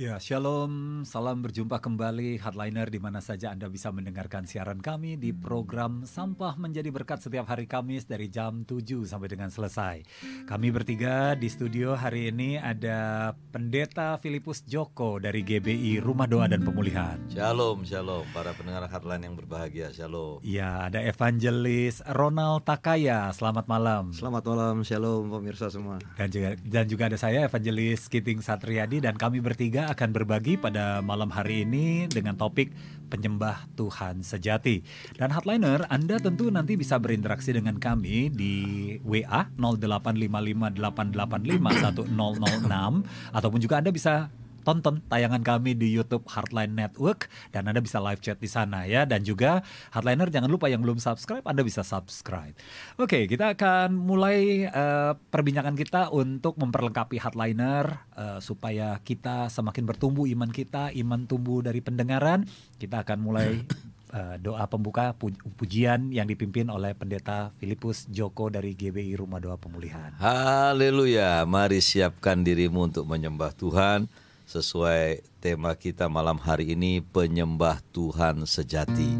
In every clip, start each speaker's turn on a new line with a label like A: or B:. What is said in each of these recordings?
A: Ya, shalom, salam berjumpa kembali Hardliner di mana saja Anda bisa mendengarkan siaran kami di program Sampah Menjadi Berkat setiap hari Kamis dari jam 7 sampai dengan selesai. Kami bertiga di studio hari ini ada Pendeta Filipus Joko dari GBI Rumah Doa dan Pemulihan.
B: Shalom, shalom para pendengar Hardline yang berbahagia, shalom.
A: Ya, ada Evangelis Ronald Takaya, selamat malam.
C: Selamat malam, shalom pemirsa semua.
A: Dan juga, dan juga ada saya Evangelis Kiting Satriadi dan kami bertiga akan berbagi pada malam hari ini dengan topik penyembah Tuhan sejati. Dan Hardliner, Anda tentu nanti bisa berinteraksi dengan kami di WA 0855885106 ataupun juga Anda bisa tonton tayangan kami di YouTube Heartline Network dan Anda bisa live chat di sana ya dan juga Heartliner jangan lupa yang belum subscribe Anda bisa subscribe. Oke, kita akan mulai uh, perbincangan kita untuk memperlengkapi Heartliner uh, supaya kita semakin bertumbuh iman kita, iman tumbuh dari pendengaran. Kita akan mulai uh, doa pembuka pu pujian yang dipimpin oleh Pendeta Filipus Joko dari GBI Rumah Doa Pemulihan.
B: Haleluya, mari siapkan dirimu untuk menyembah Tuhan sesuai tema kita malam hari ini penyembah Tuhan sejati.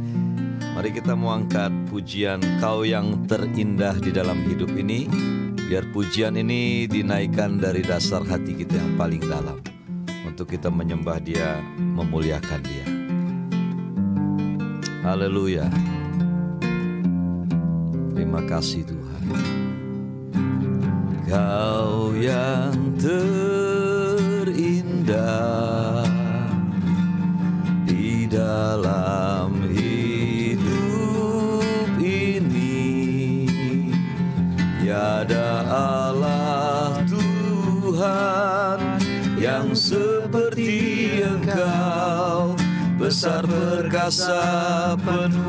B: Mari kita mengangkat pujian kau yang terindah di dalam hidup ini. Biar pujian ini dinaikkan dari dasar hati kita yang paling dalam. Untuk kita menyembah dia, memuliakan dia. Haleluya. Terima kasih Tuhan. Kau yang terindah di dalam hidup ini. Tiada Allah Tuhan yang seperti Engkau besar perkasa penuh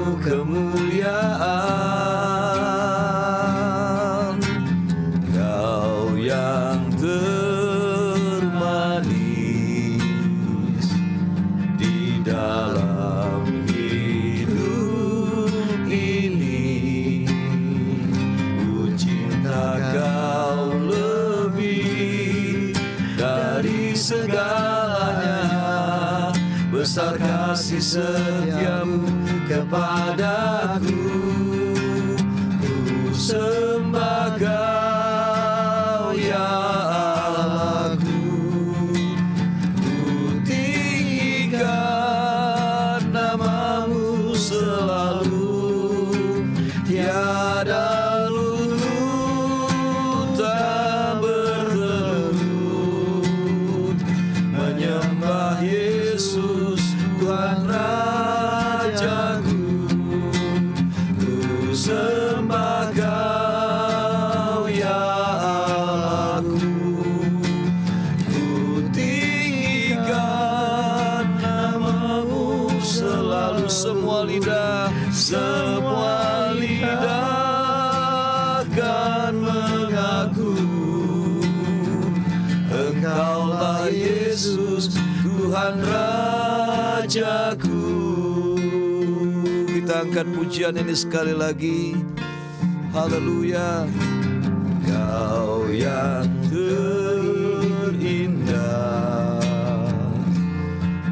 B: pujian ini sekali lagi. Haleluya. Kau yang terindah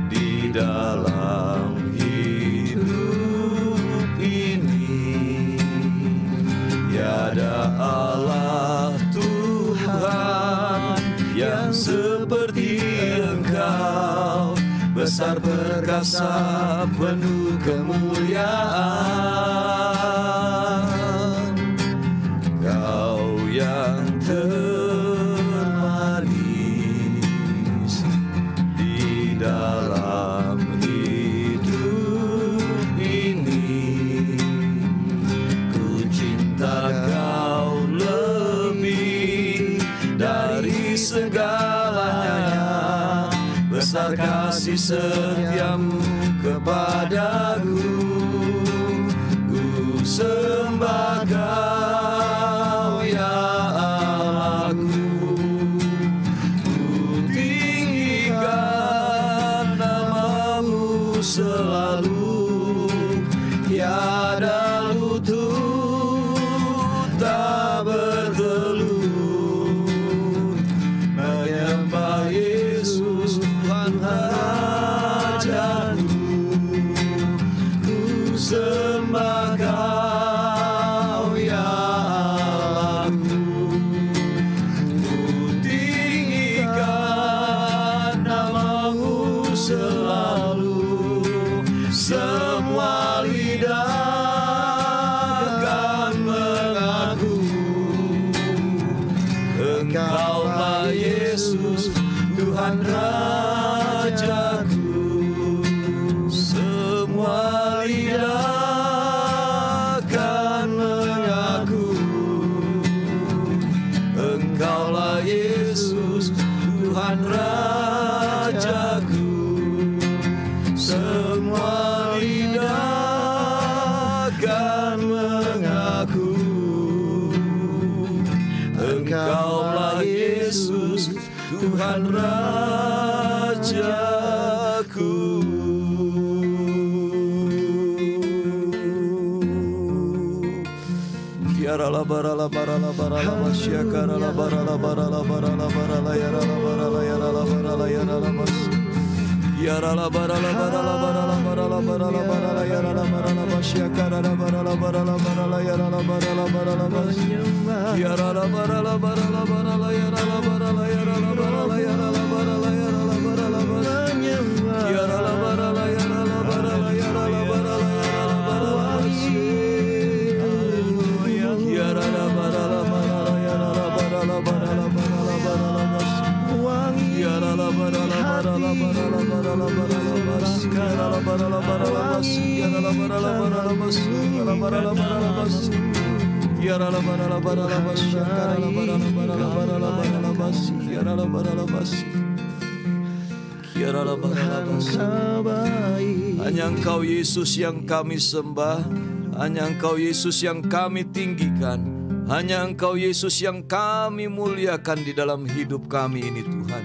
B: Di dalam hidup ini. Tiada Allah Tuhan yang seperti Engkau. Besar perkasa penuh kemuliaan kasih Engkaulah Yesus Tuhan Rajaku şia karala barala barala barala barala yarala barala yarala barala yarala bas yarala barala barala barala barala barala barala yarala barala bas ya karala barala barala barala yarala barala barala bas yarala barala barala barala yarala barala yarala barala yarala barala yarala barala bas yarala Hanya Engkau Yesus yang kami sembah. Hanya Engkau Yesus yang kami tinggikan. Hanya Engkau Yesus yang kami muliakan di dalam hidup kami ini Tuhan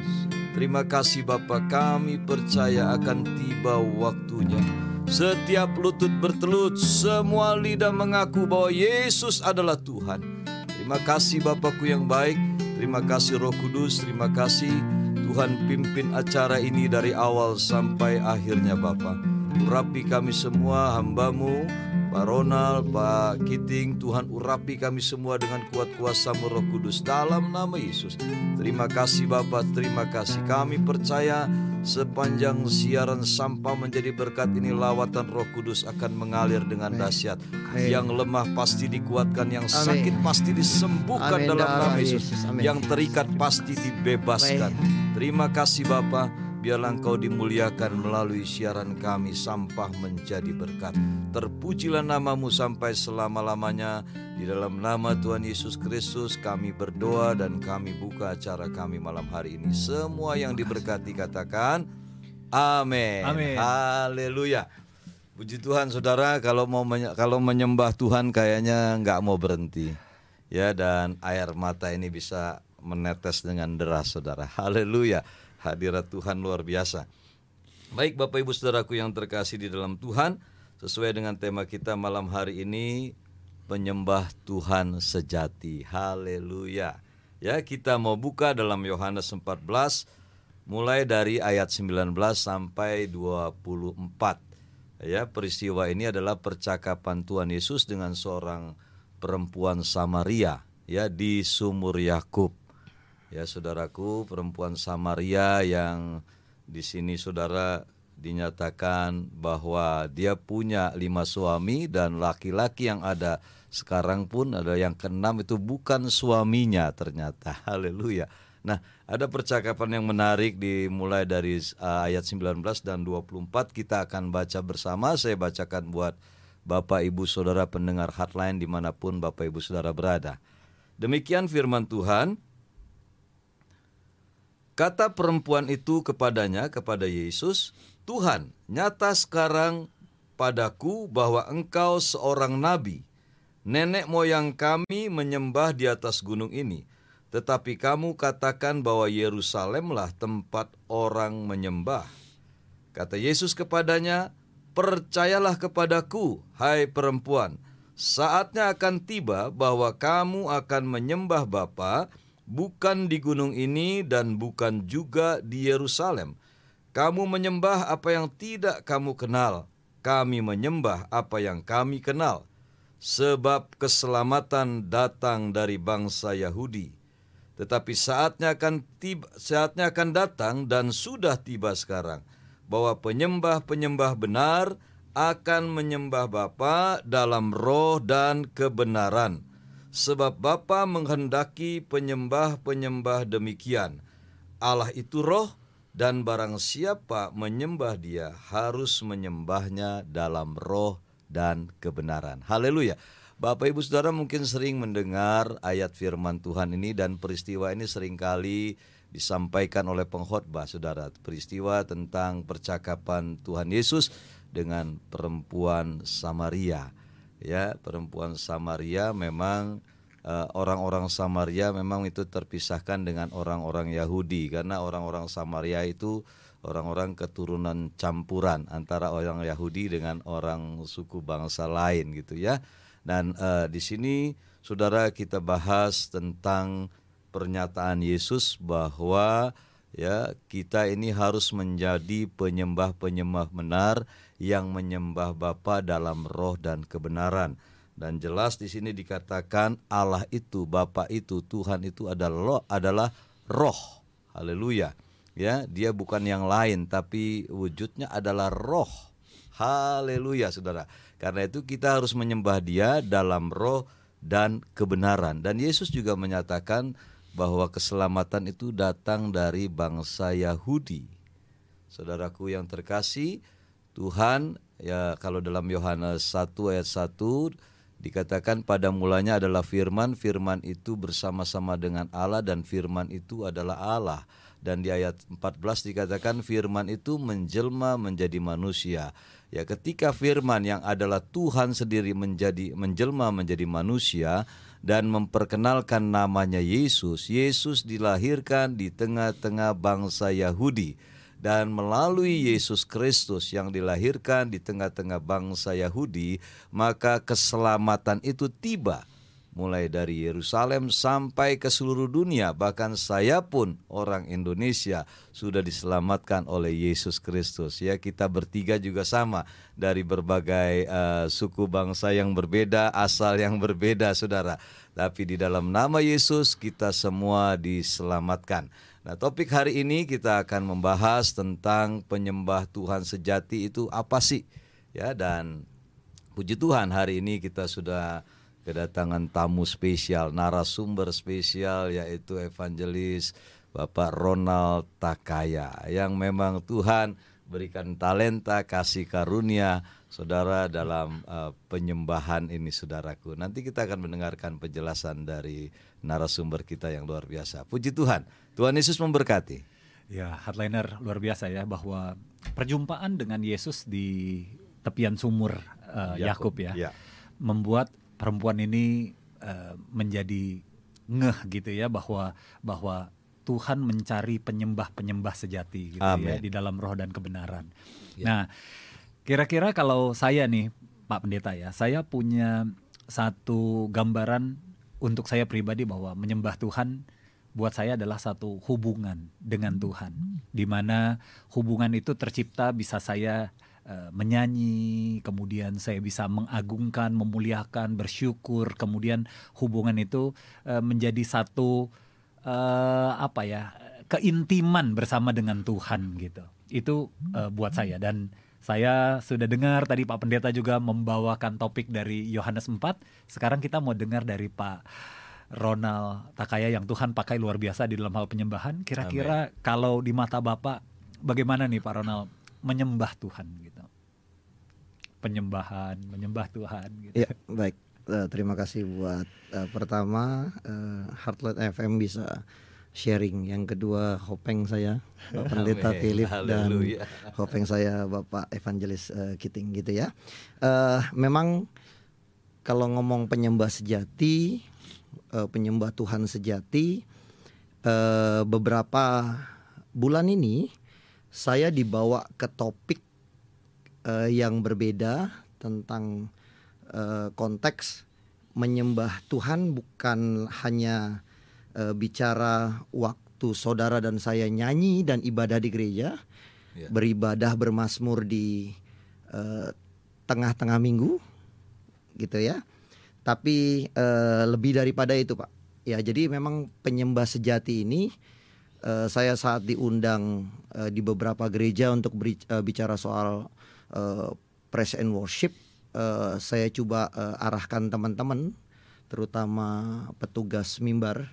B: Terima kasih Bapa. Kami percaya akan tiba waktunya. Setiap lutut bertelut Semua lidah mengaku bahwa Yesus adalah Tuhan. Terima kasih Bapakku yang baik. Terima kasih Roh Kudus. Terima kasih Tuhan pimpin acara ini dari awal sampai akhirnya Bapa. Urapi kami semua hambamu Pak Ronald, Pak Kiting, Tuhan urapi kami semua dengan kuat kuasa Roh Kudus dalam nama Yesus. Terima kasih Bapak, terima kasih. Kami percaya sepanjang siaran sampah menjadi berkat ini lawatan Roh Kudus akan mengalir dengan dahsyat. Yang lemah pasti dikuatkan, yang sakit pasti disembuhkan
C: Amin,
B: dalam nama Yesus.
C: Amin.
B: Yang terikat pasti dibebaskan. Terima kasih Bapak. Biarlah engkau dimuliakan melalui siaran kami sampah menjadi berkat. Terpujilah namamu sampai selama-lamanya. Di dalam nama Tuhan Yesus Kristus kami berdoa dan kami buka acara kami malam hari ini. Semua yang diberkati katakan amin.
A: Amin.
B: Haleluya. Puji Tuhan saudara kalau mau menye- kalau menyembah Tuhan kayaknya nggak mau berhenti. Ya dan air mata ini bisa menetes dengan deras saudara. Haleluya. Hadirat Tuhan luar biasa. Baik Bapak Ibu Saudaraku yang terkasih di dalam Tuhan, sesuai dengan tema kita malam hari ini penyembah Tuhan sejati. Haleluya. Ya, kita mau buka dalam Yohanes 14 mulai dari ayat 19 sampai 24. Ya, peristiwa ini adalah percakapan Tuhan Yesus dengan seorang perempuan Samaria ya di sumur Yakub. Ya, saudaraku, perempuan Samaria yang di sini saudara dinyatakan bahwa dia punya lima suami dan laki-laki yang ada sekarang pun ada yang keenam itu bukan suaminya ternyata. Haleluya. Nah, ada percakapan yang menarik dimulai dari uh, ayat 19 dan 24 kita akan baca bersama. Saya bacakan buat Bapak Ibu Saudara pendengar hotline di mana pun Bapak Ibu Saudara berada. Demikian firman Tuhan. Kata perempuan itu kepadanya, kepada Yesus, Tuhan, nyata sekarang padaku bahwa engkau seorang nabi. Nenek moyang kami menyembah di atas gunung ini. Tetapi kamu katakan bahwa Yerusalemlah tempat orang menyembah. Kata Yesus kepadanya, Percayalah kepadaku, hai perempuan, saatnya akan tiba bahwa kamu akan menyembah Bapa bukan di gunung ini dan bukan juga di Yerusalem. Kamu menyembah apa yang tidak kamu kenal. Kami menyembah apa yang kami kenal. Sebab keselamatan datang dari bangsa Yahudi. Tetapi saatnya akan tiba, saatnya akan datang dan sudah tiba sekarang bahwa penyembah-penyembah benar akan menyembah Bapa dalam roh dan kebenaran. Sebab Bapa menghendaki penyembah-penyembah demikian. Allah itu roh dan barang siapa menyembah dia harus menyembahnya dalam roh dan kebenaran. Haleluya. Bapak Ibu Saudara mungkin sering mendengar ayat firman Tuhan ini dan peristiwa ini sering kali disampaikan oleh pengkhotbah Saudara. Peristiwa tentang percakapan Tuhan Yesus dengan perempuan Samaria. Ya, perempuan Samaria memang Eh, orang-orang Samaria memang itu terpisahkan dengan orang-orang Yahudi karena orang-orang Samaria itu orang-orang keturunan campuran antara orang Yahudi dengan orang suku bangsa lain gitu ya. Dan uh, di sini saudara kita bahas tentang pernyataan Yesus bahwa ya kita ini harus menjadi penyembah-penyembah benar yang menyembah Bapa dalam roh dan kebenaran. Dan jelas di sini dikatakan Allah itu, Bapa itu, Tuhan itu adalah adalah roh. Haleluya. Ya, dia bukan yang lain tapi wujudnya adalah roh. Haleluya, Saudara. Karena itu kita harus menyembah Dia dalam roh dan kebenaran. Dan Yesus juga menyatakan bahwa keselamatan itu datang dari bangsa Yahudi. Saudaraku yang terkasih, Tuhan ya kalau dalam Yohanes 1 ayat 1 Dikatakan pada mulanya adalah firman, firman itu bersama-sama dengan Allah dan firman itu adalah Allah. Dan di ayat 14 dikatakan firman itu menjelma menjadi manusia. Ya ketika firman yang adalah Tuhan sendiri menjadi menjelma menjadi manusia dan memperkenalkan namanya Yesus, Yesus dilahirkan di tengah-tengah bangsa Yahudi. Dan melalui Yesus Kristus yang dilahirkan di tengah-tengah bangsa Yahudi, maka keselamatan itu tiba mulai dari Yerusalem sampai ke seluruh dunia. Bahkan saya pun orang Indonesia sudah diselamatkan oleh Yesus Kristus. Ya, kita bertiga juga sama dari berbagai uh, suku bangsa yang berbeda, asal yang berbeda, Saudara. Tapi di dalam nama Yesus kita semua diselamatkan. Nah, topik hari ini kita akan membahas tentang penyembah Tuhan sejati itu apa sih? Ya, dan puji Tuhan hari ini kita sudah kedatangan tamu spesial, narasumber spesial yaitu evangelis Bapak Ronald Takaya yang memang Tuhan berikan talenta kasih karunia saudara dalam uh, penyembahan ini saudaraku. Nanti kita akan mendengarkan penjelasan dari narasumber kita yang luar biasa. Puji Tuhan. Tuhan Yesus memberkati.
A: Ya, hardliner luar biasa ya bahwa perjumpaan dengan Yesus di tepian sumur uh, Yakub ya, ya membuat perempuan ini uh, menjadi ngeh gitu ya bahwa bahwa Tuhan mencari penyembah-penyembah sejati gitu ya, Amen. ya di dalam roh dan kebenaran. Ya. Nah, kira-kira kalau saya nih Pak Pendeta ya, saya punya satu gambaran untuk saya pribadi bahwa menyembah Tuhan buat saya adalah satu hubungan dengan Tuhan, di mana hubungan itu tercipta bisa saya uh, menyanyi, kemudian saya bisa mengagungkan, memuliakan, bersyukur, kemudian hubungan itu uh, menjadi satu uh, apa ya keintiman bersama dengan Tuhan gitu. Itu uh, buat saya dan saya sudah dengar tadi Pak Pendeta juga membawakan topik dari Yohanes 4. Sekarang kita mau dengar dari Pak Ronald Takaya yang Tuhan pakai luar biasa di dalam hal penyembahan. Kira-kira kalau di mata Bapak bagaimana nih Pak Ronald menyembah Tuhan gitu? Penyembahan, menyembah Tuhan gitu.
C: Ya, baik. Uh, terima kasih buat uh, pertama uh, Heartlight FM bisa sharing. Yang kedua Hopeng saya Pak Pendeta Philip dan Hopeng saya Bapak Evangelis uh, Kiting gitu ya. Uh, memang kalau ngomong penyembah sejati uh, penyembah Tuhan sejati uh, beberapa bulan ini saya dibawa ke topik uh, yang berbeda tentang uh, konteks menyembah Tuhan bukan hanya uh, bicara waktu saudara dan saya nyanyi dan ibadah di gereja yeah. beribadah bermasmur di uh, tengah-tengah minggu gitu ya. Tapi uh, lebih daripada itu, Pak. Ya, jadi memang penyembah sejati ini uh, saya saat diundang uh, di beberapa gereja untuk beri, uh, bicara soal uh, praise and worship, uh, saya coba uh, arahkan teman-teman terutama petugas mimbar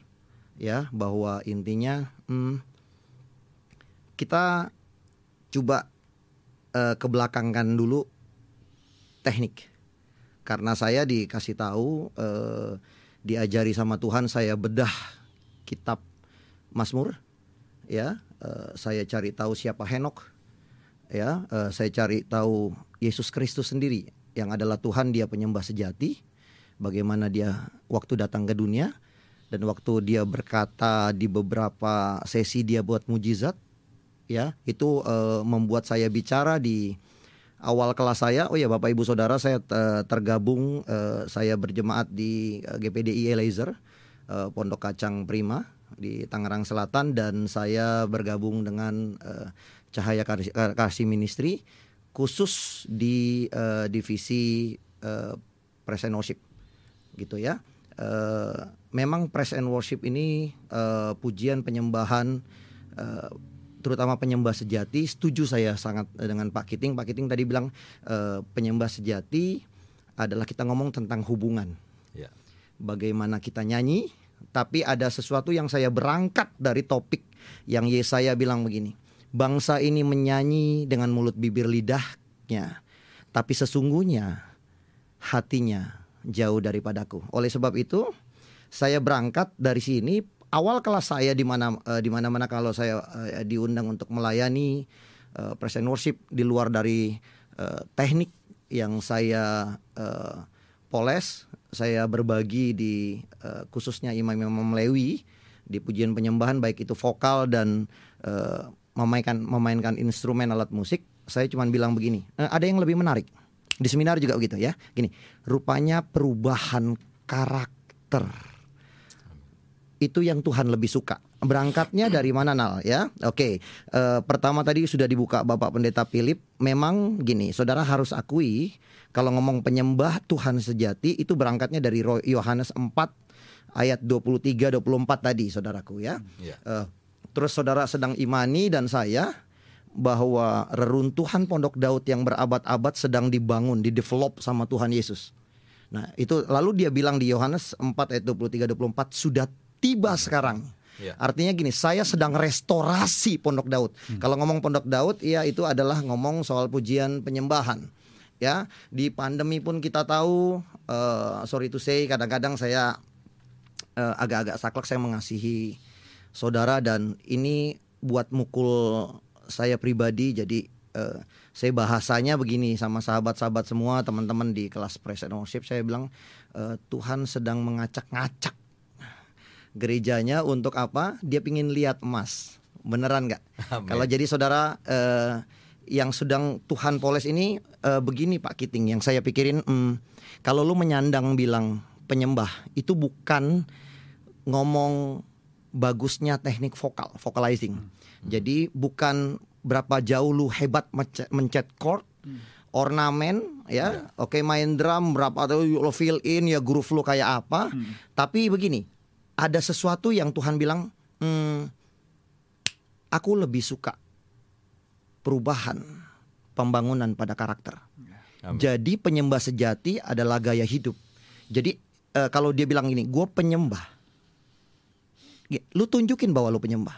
C: ya bahwa intinya hmm, kita coba uh, kebelakangkan dulu teknik. Karena saya dikasih tahu uh, diajari sama Tuhan saya bedah kitab Mazmur ya uh, saya cari tahu siapa Henok ya uh, saya cari tahu Yesus Kristus sendiri yang adalah Tuhan dia penyembah sejati bagaimana dia waktu datang ke dunia dan waktu dia berkata di beberapa sesi dia buat mujizat ya itu uh, membuat saya bicara di awal kelas saya, oh ya Bapak Ibu Saudara saya uh, tergabung uh, saya berjemaat di eh, GPDI Laser uh, Pondok Kacang Prima di Tangerang Selatan dan saya bergabung dengan uh, Cahaya Kasih Ministry khusus di uh, divisi uh, Press and Worship gitu ya. Uh, memang Press and Worship ini uh, pujian penyembahan uh, terutama penyembah sejati setuju saya sangat dengan Pak Kiting Pak Kiting tadi bilang e, penyembah sejati adalah kita ngomong tentang hubungan ya. bagaimana kita nyanyi tapi ada sesuatu yang saya berangkat dari topik yang Yesaya bilang begini bangsa ini menyanyi dengan mulut bibir lidahnya. Tapi sesungguhnya hatinya jauh daripadaku. Oleh sebab itu saya berangkat dari sini. Awal kelas saya di mana uh, di mana-mana kalau saya uh, diundang untuk melayani uh, present worship di luar dari uh, teknik yang saya uh, poles, saya berbagi di uh, khususnya imam-imam Lewi di pujian penyembahan baik itu vokal dan uh, memainkan memainkan instrumen alat musik. Saya cuma bilang begini, uh, ada yang lebih menarik. Di seminar juga begitu ya. Gini, rupanya perubahan karakter itu yang Tuhan lebih suka. Berangkatnya dari mana Nal ya? Oke, uh, pertama tadi sudah dibuka Bapak Pendeta Philip. Memang gini, saudara harus akui kalau ngomong penyembah Tuhan sejati itu berangkatnya dari Yohanes 4 ayat 23 24 tadi saudaraku ya. Yeah. Iya. Uh, terus saudara sedang imani dan saya bahwa reruntuhan Pondok Daud yang berabad-abad sedang dibangun, didevelop sama Tuhan Yesus. Nah, itu lalu dia bilang di Yohanes 4 ayat 23 24 sudah tiba sekarang. Ya. Artinya gini, saya sedang restorasi Pondok Daud. Hmm. Kalau ngomong Pondok Daud, ya itu adalah ngomong soal pujian penyembahan. Ya, di pandemi pun kita tahu, uh, sorry to say, kadang-kadang saya uh, agak-agak saklek saya mengasihi saudara dan ini buat mukul saya pribadi. Jadi uh, saya bahasanya begini sama sahabat-sahabat semua, teman-teman di kelas worship, saya bilang uh, Tuhan sedang mengacak-ngacak gerejanya untuk apa? Dia pingin lihat emas. Beneran nggak? Kalau jadi saudara uh, yang sedang Tuhan poles ini uh, begini Pak Kiting, yang saya pikirin, um, kalau lu menyandang bilang penyembah itu bukan ngomong bagusnya teknik vokal, vocalizing. Hmm. Jadi bukan berapa jauh lu hebat mencet chord, hmm. ornamen ya, yeah. oke okay, main drum berapa atau lo fill in ya groove lu kayak apa. Hmm. Tapi begini, ada sesuatu yang Tuhan bilang, hmm, aku lebih suka perubahan pembangunan pada karakter. Amin. Jadi penyembah sejati adalah gaya hidup. Jadi uh, kalau dia bilang ini, gue penyembah, lu tunjukin bahwa lu penyembah.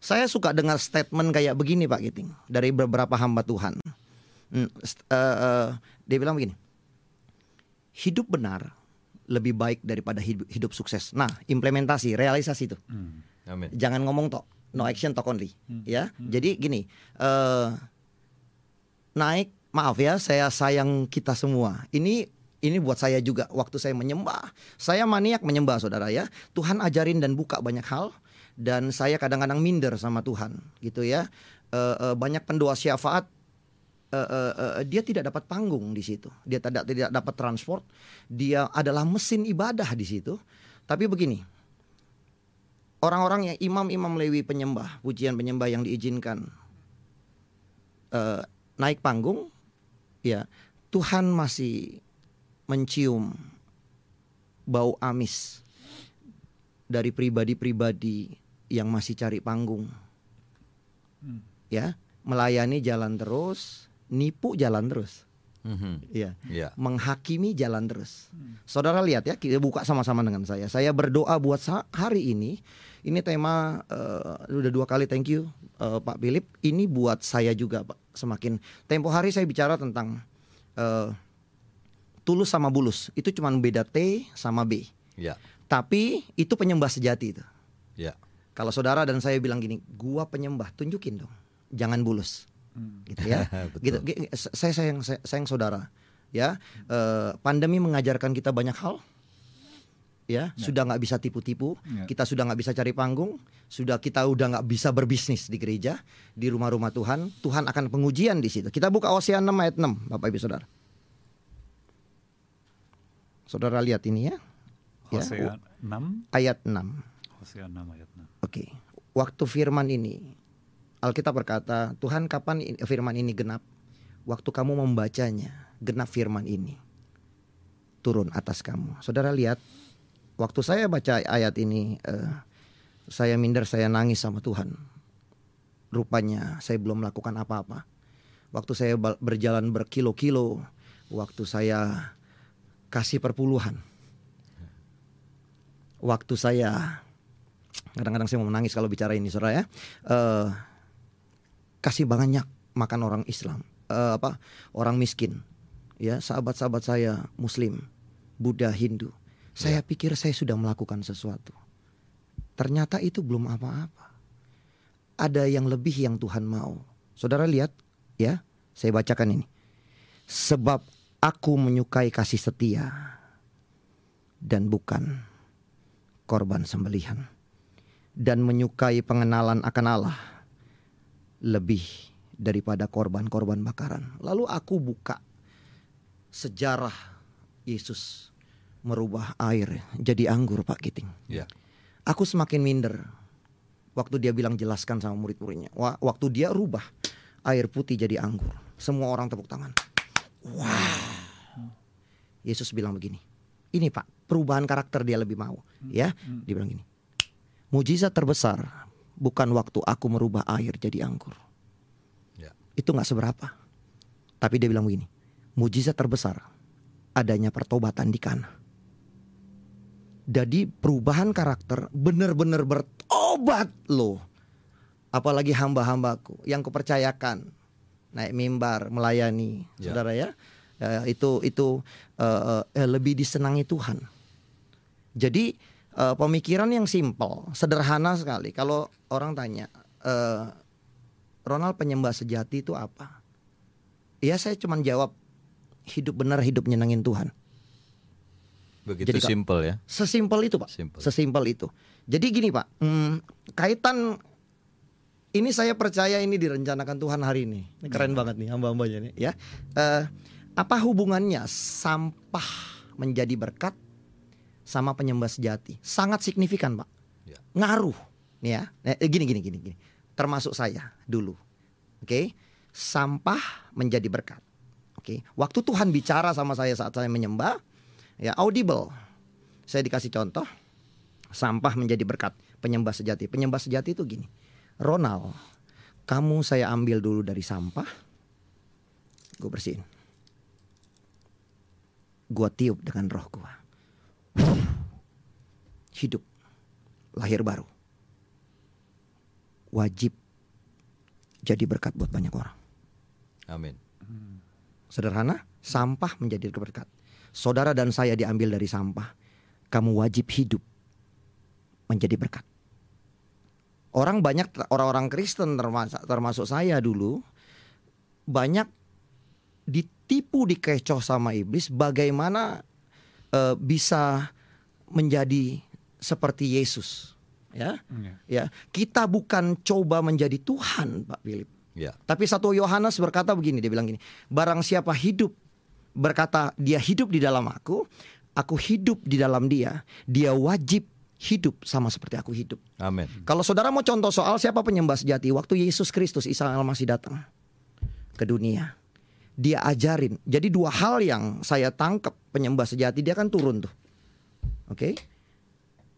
C: Saya suka dengar statement kayak begini Pak Giting dari beberapa hamba Tuhan. Hmm, uh, uh, dia bilang begini, hidup benar lebih baik daripada hidup, hidup sukses. Nah, implementasi, realisasi itu. Hmm. Amin. Jangan ngomong tok, no action talk only, hmm. ya. Hmm. Jadi gini, uh, naik, maaf ya, saya sayang kita semua. Ini ini buat saya juga waktu saya menyembah. Saya maniak menyembah saudara ya. Tuhan ajarin dan buka banyak hal dan saya kadang-kadang minder sama Tuhan gitu ya. Uh, uh, banyak pendoa syafaat uh, uh, uh, dia tidak dapat panggung di situ. Dia tidak tidak dapat transport. Dia adalah mesin ibadah di situ. Tapi begini, orang-orang yang imam-imam Lewi penyembah, pujian penyembah yang diizinkan, uh, naik panggung, ya Tuhan masih mencium bau amis dari pribadi-pribadi yang masih cari panggung. Hmm. Ya, melayani jalan terus, nipu jalan terus. Mm-hmm. Ya. Yeah. Menghakimi jalan terus. Hmm. Saudara lihat ya, kita buka sama-sama dengan saya. Saya berdoa buat hari ini. Ini tema uh, udah dua kali thank you uh, Pak Philip. Ini buat saya juga Pak. Semakin tempo hari saya bicara tentang uh, tulus sama bulus. Itu cuma beda T sama B.
B: Ya.
C: Tapi itu penyembah sejati itu.
B: Ya.
C: Kalau saudara dan saya bilang gini, gua penyembah, tunjukin dong. Jangan bulus hmm. gitu ya. gitu, saya sayang saya sayang saudara, ya. Uh, pandemi mengajarkan kita banyak hal. Ya, ya. sudah nggak bisa tipu-tipu, ya. kita sudah nggak bisa cari panggung, sudah kita udah nggak bisa berbisnis di gereja, di rumah-rumah Tuhan. Tuhan akan pengujian di situ. Kita buka Hosea 6 ayat 6, Bapak Ibu Saudara. Saudara lihat ini ya.
A: ya. Hosea ya. 6
C: ayat 6.
A: Hosea 6 ayat 6.
C: Oke. Waktu firman ini Alkitab berkata, Tuhan kapan firman ini genap? Waktu kamu membacanya, genap firman ini. Turun atas kamu. Saudara lihat, waktu saya baca ayat ini, uh, saya minder, saya nangis sama Tuhan. Rupanya saya belum melakukan apa-apa. Waktu saya berjalan berkilo-kilo, waktu saya kasih perpuluhan. Waktu saya kadang-kadang saya mau menangis kalau bicara ini saudara ya. Uh, kasih banyak makan orang Islam, uh, apa orang miskin, ya sahabat-sahabat saya Muslim, Buddha, Hindu. Saya ya. pikir saya sudah melakukan sesuatu. Ternyata itu belum apa-apa. Ada yang lebih yang Tuhan mau. Saudara lihat, ya, saya bacakan ini. Sebab aku menyukai kasih setia dan bukan korban sembelihan dan menyukai pengenalan akan Allah lebih daripada korban-korban bakaran. Lalu aku buka sejarah Yesus merubah air jadi anggur Pak Kiting.
B: Yeah.
C: Aku semakin minder waktu dia bilang jelaskan sama murid-muridnya. Waktu dia rubah air putih jadi anggur. Semua orang tepuk tangan. Wow. Yesus bilang begini. Ini Pak, perubahan karakter dia lebih mau. Ya, dia bilang gini. Mujizat terbesar bukan waktu aku merubah air jadi anggur. Ya. Itu nggak seberapa. Tapi dia bilang begini, mujizat terbesar adanya pertobatan di kana. Jadi perubahan karakter benar-benar bertobat loh. Apalagi hamba-hambaku yang kupercayakan naik mimbar melayani, ya. saudara ya. Uh, itu itu uh, uh, lebih disenangi Tuhan. Jadi uh, pemikiran yang simpel, sederhana sekali. Kalau orang tanya, uh, Ronald penyembah sejati itu apa? Ya saya cuma jawab hidup benar, hidup nyenangin Tuhan.
B: Begitu Jadi, simpel ya?
C: Sesimpel itu pak. Simple. Sesimpel itu. Jadi gini pak, hmm, kaitan ini saya percaya ini direncanakan Tuhan hari ini. Ini keren hmm. banget nih hamba-hambanya nih ya. Uh, apa hubungannya sampah menjadi berkat sama penyembah sejati sangat signifikan pak ya. ngaruh nih ya eh, gini gini gini gini termasuk saya dulu oke okay? sampah menjadi berkat oke okay? waktu Tuhan bicara sama saya saat saya menyembah ya audible saya dikasih contoh sampah menjadi berkat penyembah sejati penyembah sejati itu gini Ronald kamu saya ambil dulu dari sampah gue bersihin gue tiup dengan roh gue hidup, lahir baru. Wajib jadi berkat buat banyak orang.
B: Amin.
C: Sederhana, sampah menjadi berkat. Saudara dan saya diambil dari sampah. Kamu wajib hidup menjadi berkat. Orang banyak orang-orang Kristen termasuk, termasuk saya dulu banyak ditipu dikecoh sama iblis bagaimana uh, bisa menjadi seperti Yesus ya? Ya, ya kita bukan coba menjadi Tuhan Pak Philip.
B: Ya.
C: tapi satu Yohanes berkata begini dia bilang gini barang siapa hidup berkata dia hidup di dalam aku aku hidup di dalam dia dia wajib hidup sama seperti aku hidup
B: amin
C: kalau saudara mau contoh soal siapa penyembah sejati waktu Yesus Kristus Isa Al-Masih datang ke dunia. Dia ajarin. Jadi dua hal yang saya tangkap penyembah sejati dia kan turun tuh. Oke.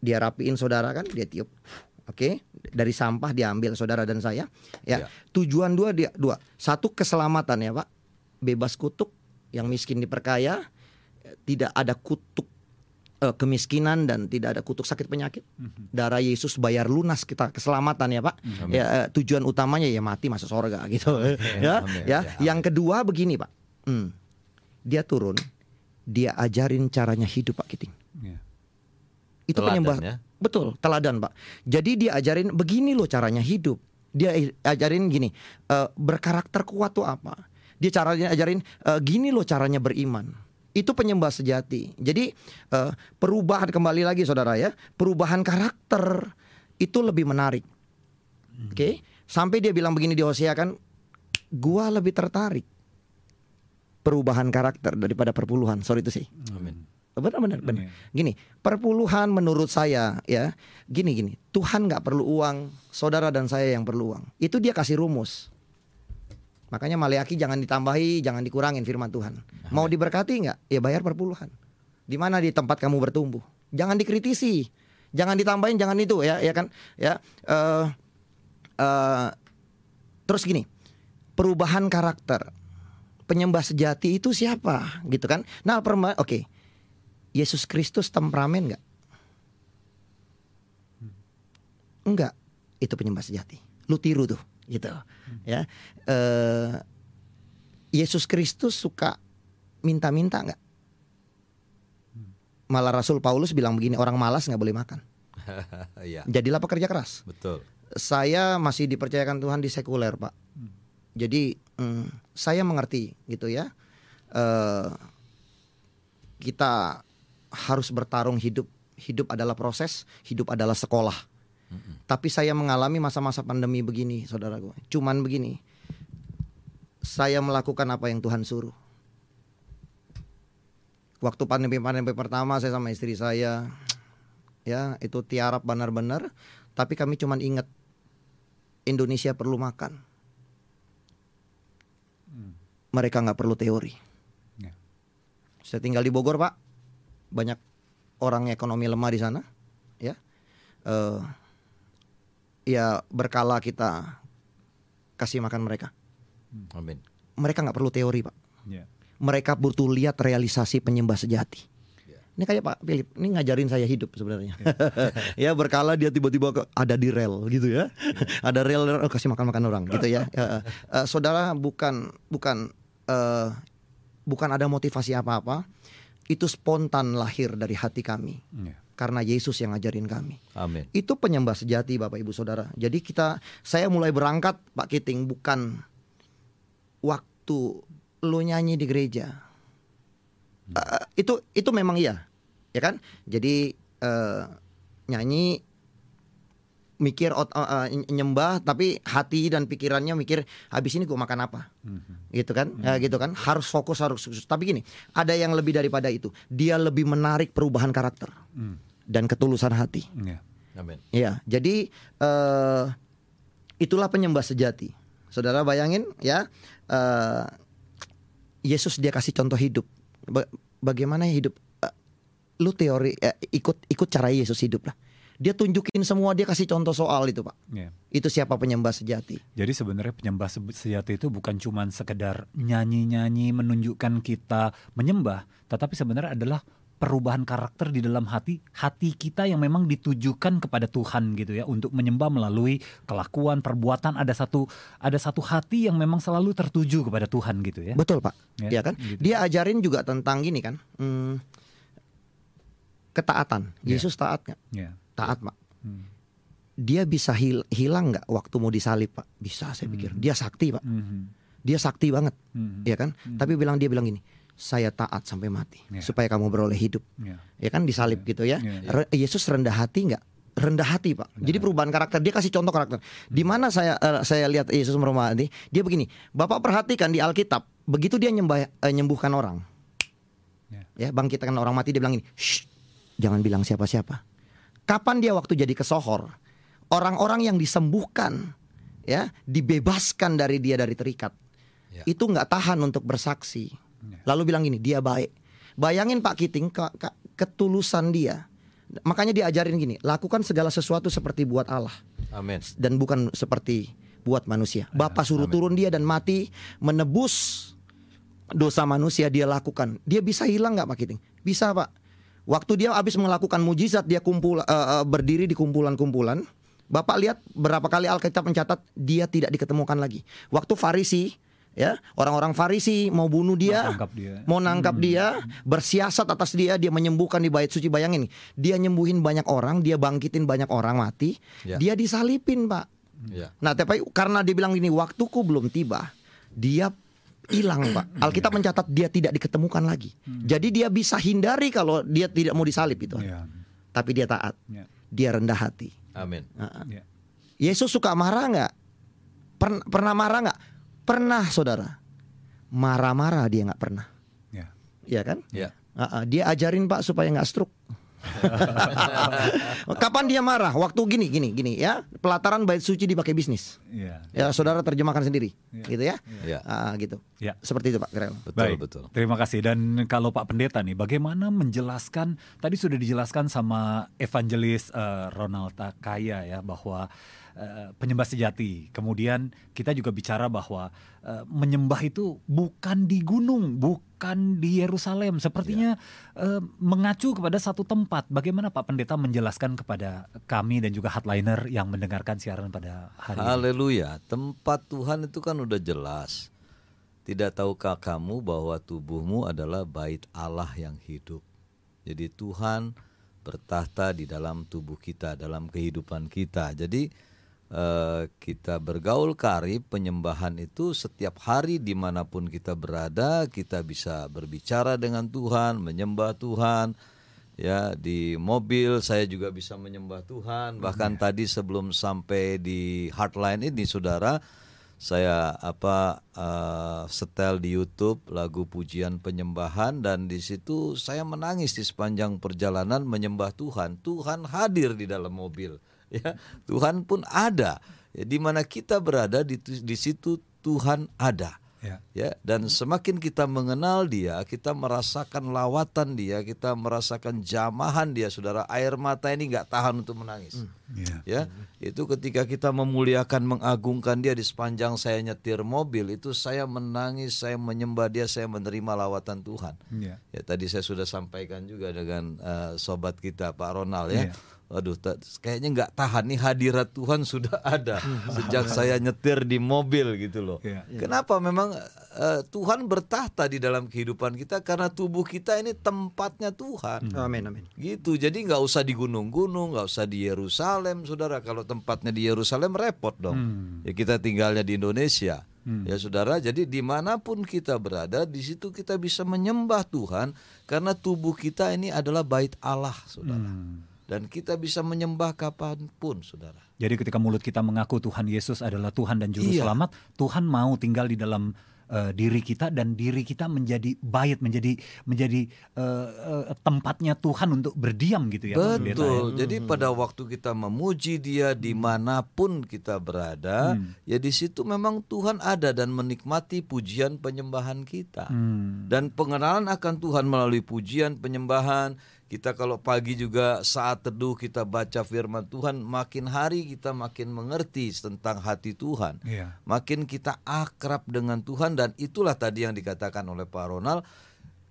C: Dia rapiin saudara kan, dia tiup. Oke, dari sampah diambil saudara dan saya. Ya,
B: Ya.
C: tujuan dua dia dua. Satu keselamatan ya pak, bebas kutuk, yang miskin diperkaya, tidak ada kutuk eh, kemiskinan dan tidak ada kutuk sakit penyakit. Darah Yesus bayar lunas kita keselamatan ya pak. Ya eh, tujuan utamanya ya mati masuk surga gitu. ya,
B: Amin.
C: ya.
B: Ya,
C: Yang kedua begini pak, Hmm. dia turun, dia ajarin caranya hidup pak Kiting.
A: Ya.
C: Itu
B: Teladan,
C: penyembah
B: ya?
C: betul teladan pak. Jadi dia ajarin begini loh caranya hidup. Dia ajarin gini eh, berkarakter kuat tuh apa. Dia caranya ajarin eh, gini loh caranya beriman. Itu penyembah sejati. Jadi eh, perubahan kembali lagi saudara ya, perubahan karakter itu lebih menarik. Oke, sampai dia bilang begini di Hosea kan, gua lebih tertarik perubahan karakter daripada perpuluhan. Sorry itu sih.
B: Amin.
C: Benar benar benar.
A: Iya.
C: Gini, perpuluhan menurut saya ya, gini gini. Tuhan nggak perlu uang, saudara dan saya yang perlu uang. Itu dia kasih rumus. Makanya Maleaki jangan ditambahi, jangan dikurangin firman Tuhan. Mau diberkati nggak? Ya bayar perpuluhan. Di mana di tempat kamu bertumbuh. Jangan dikritisi. Jangan ditambahin, jangan itu ya, ya kan? Ya. eh eh, terus gini, perubahan karakter. Penyembah sejati itu siapa? Gitu kan? Nah, perma- oke. Yesus Kristus temperamen nggak? Enggak. Itu penyembah sejati. Lu tiru tuh, gitu. Ya. Eh Yesus Kristus suka minta-minta nggak? Malah Rasul Paulus bilang begini, orang malas nggak boleh makan.
B: Iya,
C: Jadilah pekerja keras.
B: betul.
C: Saya masih dipercayakan Tuhan di sekuler, Pak. Jadi mm, saya mengerti gitu ya. Eh kita harus bertarung hidup. Hidup adalah proses, hidup adalah sekolah. Tapi saya mengalami masa-masa pandemi begini, saudaraku. Cuman begini. Saya melakukan apa yang Tuhan suruh. Waktu pandemi-pandemi pertama saya sama istri saya ya itu tiarap benar-benar tapi kami cuman ingat Indonesia perlu makan mereka nggak perlu teori
A: Ya.
C: saya tinggal di Bogor pak banyak orang ekonomi lemah di sana ya Eh, ya berkala kita kasih makan mereka
B: Amin.
C: mereka nggak perlu teori pak
A: Ya.
C: mereka butuh lihat realisasi penyembah sejati. Ini kayak Pak Philip, ini ngajarin saya hidup sebenarnya. ya berkala dia tiba-tiba ada di rel gitu ya. ada rel oh, kasih makan-makan orang gitu ya. Ya, eh, saudara bukan bukan eh, bukan ada motivasi apa-apa. Itu spontan lahir dari hati kami.
A: Ya.
C: Karena Yesus yang ngajarin kami.
B: Amin.
C: Itu penyembah sejati Bapak Ibu Saudara. Jadi kita saya mulai berangkat Pak Kiting bukan waktu lu nyanyi di gereja. Eh, itu itu memang iya. Ya kan? Jadi eh, nyanyi mikir eh, eh, nyembah tapi hati dan pikirannya mikir habis ini gua makan apa gitu kan Ya, gitu kan harus fokus harus sukses tapi gini ada yang lebih daripada itu dia lebih menarik perubahan karakter
A: Hmm.
C: Dan ketulusan hati
A: Ya.
B: Amin.
C: Iya, jadi eh itulah penyembah sejati. Saudara bayangin ya, eh Yesus dia kasih contoh hidup. Ba- bagaimana hidup? Eh, lu teori eh, ikut ikut cara Yesus hidup lah. Dia tunjukin semua, dia kasih contoh soal itu pak.
A: Ya.
C: Itu siapa penyembah sejati?
A: Jadi sebenarnya penyembah se- sejati itu bukan cuma sekedar nyanyi-nyanyi menunjukkan kita menyembah, tetapi sebenarnya adalah perubahan karakter di dalam hati hati kita yang memang ditujukan kepada Tuhan gitu ya untuk menyembah melalui kelakuan perbuatan ada satu ada satu hati yang memang selalu tertuju kepada Tuhan gitu ya.
C: Betul pak,
A: Ya,
C: ya kan?
A: gitu.
C: Dia ajarin juga tentang gini kan, hmm, ketaatan.
A: Ya.
C: Yesus taat nggak?
A: Ya.
C: Taat pak.
A: Hmm.
C: Dia bisa hil- hilang nggak waktu mau disalib pak? Bisa saya pikir. Dia sakti pak.
A: Mhm.
C: Dia sakti banget.
A: Mhm.
C: ya kan? Tapi bilang dia bilang gini, saya taat sampai mati
A: Ya.
C: supaya kamu beroleh hidup.
A: Ya.
C: Ya kan disalib gitu ya.
A: Ya.
C: Re- Yesus rendah hati nggak? Rendah hati pak. Jadi perubahan karakter dia kasih contoh karakter. Di mana saya eh, saya lihat Yesus merumah hati, dia begini. Bapak perhatikan di Alkitab, begitu dia nyembah eh, nyembuhkan orang,
A: Ya.
C: ya bangkitkan orang mati dia bilang ini, jangan bilang siapa-siapa. Kapan dia waktu jadi kesohor, orang-orang yang disembuhkan, ya dibebaskan dari dia dari terikat.
B: Ya.
C: itu nggak tahan untuk bersaksi. Lalu bilang gini, dia baik. Bayangin Pak Kiting ke- ke- ketulusan dia. Makanya diajarin gini, lakukan segala sesuatu seperti buat Allah
B: Amin.
C: dan bukan seperti buat manusia. Bapak suruh turun dia dan mati menebus dosa manusia dia lakukan. Dia bisa hilang nggak Pak Kiting? Bisa Pak. Waktu dia habis melakukan mujizat dia kumpul eh, eh, berdiri di kumpulan-kumpulan. Bapak lihat berapa kali Alkitab mencatat dia tidak diketemukan lagi. Waktu Farisi ya orang-orang Farisi mau bunuh dia,
A: dia.
C: mau nangkap dia, bersiasat atas dia, dia menyembuhkan di bait suci. Bayangin, dia nyembuhin banyak orang, dia bangkitin banyak orang mati,
B: Ya.
C: dia disalipin pak.
B: Ya.
C: Nah, tapi karena dia bilang ini waktuku belum tiba, dia hilang pak. Alkitab mencatat dia tidak diketemukan lagi. Jadi dia bisa hindari kalau dia tidak mau disalib itu.
A: Ya.
C: Tapi dia taat,
A: Ya.
C: dia rendah hati.
B: Amin.
A: Ya.
C: Yesus suka marah nggak? Pern- pernah marah nggak? Pernah saudara. Marah-marah dia nggak pernah.
A: Ya.
C: Iya kan?
B: Ya.
C: Ah, ah, dia ajarin Pak supaya nggak stroke. Kapan dia marah? Waktu gini, gini, gini ya. Pelataran bait suci dipakai bisnis.
A: Ya.
C: Ya saudara terjemahkan sendiri, gitu ya.
B: Ya.
C: Ah, gitu.
A: Ya.
C: Seperti itu Pak.
B: Betul
A: Baik,
B: betul.
A: terima kasih. Dan kalau Pak Pendeta nih, bagaimana menjelaskan? Tadi sudah dijelaskan sama evangelis eh, Ronald Kaya ya bahwa eh, penyembah sejati. Kemudian kita juga bicara bahwa eh, menyembah itu bukan di gunung, bukan di Yerusalem. Sepertinya eh, mengacu kepada satu tempat. Bagaimana Pak Pendeta menjelaskan kepada kami dan juga hardliner yang mendengarkan siaran pada hari ini?
B: Haleluya. Tempat Tuhan itu kan udah jelas. Tidak tahukah kamu bahwa tubuhmu adalah bait Allah yang hidup. Jadi Tuhan bertahta di dalam tubuh kita, dalam kehidupan kita. Jadi eh, kita bergaul karib, penyembahan itu setiap hari di mana pun kita berada, kita bisa berbicara dengan Tuhan, menyembah Tuhan. Ya di mobil saya juga bisa menyembah Tuhan. Bahkan tadi sebelum sampai di Heartline ini, saudara, saya apa eh, setel di YouTube lagu pujian penyembahan dan di situ saya menangis di sepanjang perjalanan menyembah Tuhan. Tuhan hadir di dalam mobil, ya. Tuhan pun ada. Ya, di mana kita berada di, di situ Tuhan ada.
A: Ya.
B: Ya, dan semakin kita mengenal dia, kita merasakan lawatan dia, kita merasakan jamahan dia, saudara. Air mata ini nggak tahan untuk menangis.
A: Ya.
B: Ya, itu ketika kita memuliakan, mengagungkan dia di sepanjang saya nyetir mobil, itu saya menangis, saya menyembah dia, saya menerima lawatan Tuhan.
A: Ya.
B: Ya, tadi saya sudah sampaikan juga dengan eh, sobat kita Pak Ronald ya.
A: Iya.
B: Waduh, kayaknya nggak tahan nih hadirat Tuhan sudah ada sejak saya nyetir di mobil gitu loh.
A: Iya.
B: Kenapa? Memang eh, Tuhan bertahta di dalam kehidupan kita karena tubuh kita ini tempatnya Tuhan.
C: Amin, amin.
B: Gitu, jadi nggak usah di gunung-gunung, nggak usah di Yerusalem, saudara. Kalau tempatnya di Yerusalem repot dong.
A: Hmm.
B: Ya kita tinggalnya di Indonesia,
A: Hmm.
B: ya saudara. Jadi di mana pun kita berada, di situ kita bisa menyembah Tuhan karena tubuh kita ini adalah bait Allah, saudara.
A: Hmm.
B: Dan kita bisa menyembah kapan pun, saudara.
A: Jadi ketika mulut kita mengaku Tuhan Yesus adalah Tuhan dan Juru
B: Iya.
A: Selamat, Tuhan mau tinggal di dalam eh, diri kita dan diri kita menjadi bait, menjadi menjadi eh, eh, tempatnya Tuhan untuk berdiam gitu ya. Pendeta, ya.
B: Betul. Jadi pada waktu kita memuji Dia di mana pun kita berada,
A: Hmm.
B: ya di situ memang Tuhan ada dan menikmati pujian penyembahan kita.
A: Hmm.
B: Dan pengenalan akan Tuhan melalui pujian penyembahan. Kita kalau pagi juga saat teduh kita baca firman Tuhan, makin hari kita makin mengerti tentang hati Tuhan.
A: Iya.
B: Makin kita akrab dengan Tuhan dan itulah tadi yang dikatakan oleh Pak Ronald,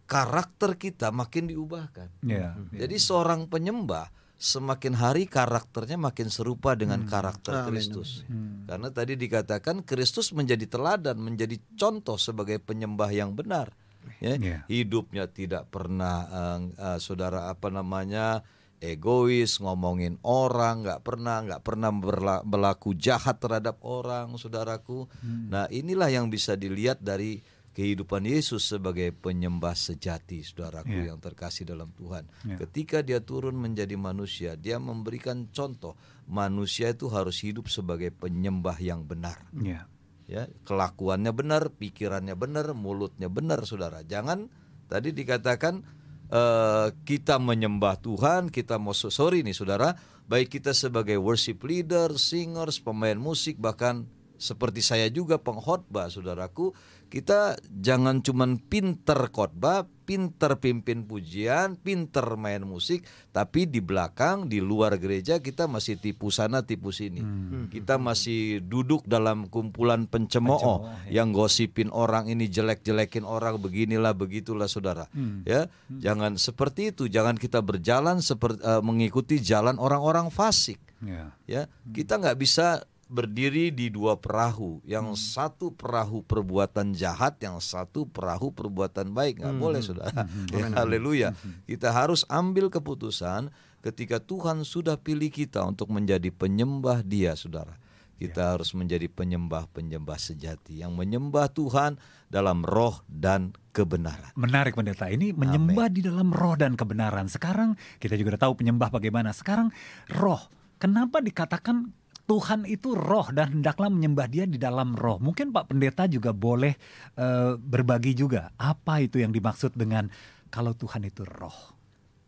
B: karakter kita makin diubahkan.
A: Iya.
B: Jadi seorang penyembah semakin hari karakternya makin serupa dengan karakter Kristus. Karena tadi dikatakan Kristus menjadi teladan, menjadi contoh sebagai penyembah yang benar. Ya,
A: Iya.
B: hidupnya tidak pernah eh, eh, saudara apa namanya egois, ngomongin orang, nggak pernah nggak pernah berla- berlaku jahat terhadap orang, saudaraku. Nah inilah yang bisa dilihat dari kehidupan Yesus sebagai penyembah sejati, saudaraku
A: Iya.
B: yang terkasih dalam Tuhan.
A: Iya.
B: Ketika dia turun menjadi manusia, dia memberikan contoh manusia itu harus hidup sebagai penyembah yang benar.
A: Iya.
B: Ya, kelakuannya benar, pikirannya benar, mulutnya benar, saudara. Jangan tadi dikatakan eh, kita menyembah Tuhan, kita mau sorry nih, saudara. Baik kita sebagai worship leader, singers, pemain musik, bahkan seperti saya juga pengkhotbah saudaraku kita jangan cuman pinter khotbah pinter pimpin pujian pinter main musik tapi di belakang di luar gereja kita masih tipu sana tipu sini. Kita masih duduk dalam kumpulan pencemooh yang gosipin orang ini jelek-jelekin orang beginilah begitulah saudara. Ya jangan seperti itu. Jangan kita berjalan seperti mengikuti jalan orang-orang fasik.
A: Ya.
B: ya kita nggak bisa berdiri di dua perahu. Yang satu perahu perbuatan jahat yang satu perahu perbuatan baik. Nggak boleh saudara. Ya, haleluya. Kita harus ambil keputusan ketika Tuhan sudah pilih kita untuk menjadi penyembah dia saudara. Kita harus menjadi penyembah-penyembah sejati yang menyembah Tuhan dalam roh dan kebenaran.
A: Menarik pendeta. Ini menyembah di dalam roh dan kebenaran. Sekarang kita juga tahu penyembah bagaimana. Sekarang roh. Kenapa dikatakan Tuhan itu roh dan hendaklah menyembah dia di dalam roh. Mungkin Pak Pendeta juga boleh eh, berbagi juga apa itu yang dimaksud dengan kalau Tuhan itu roh.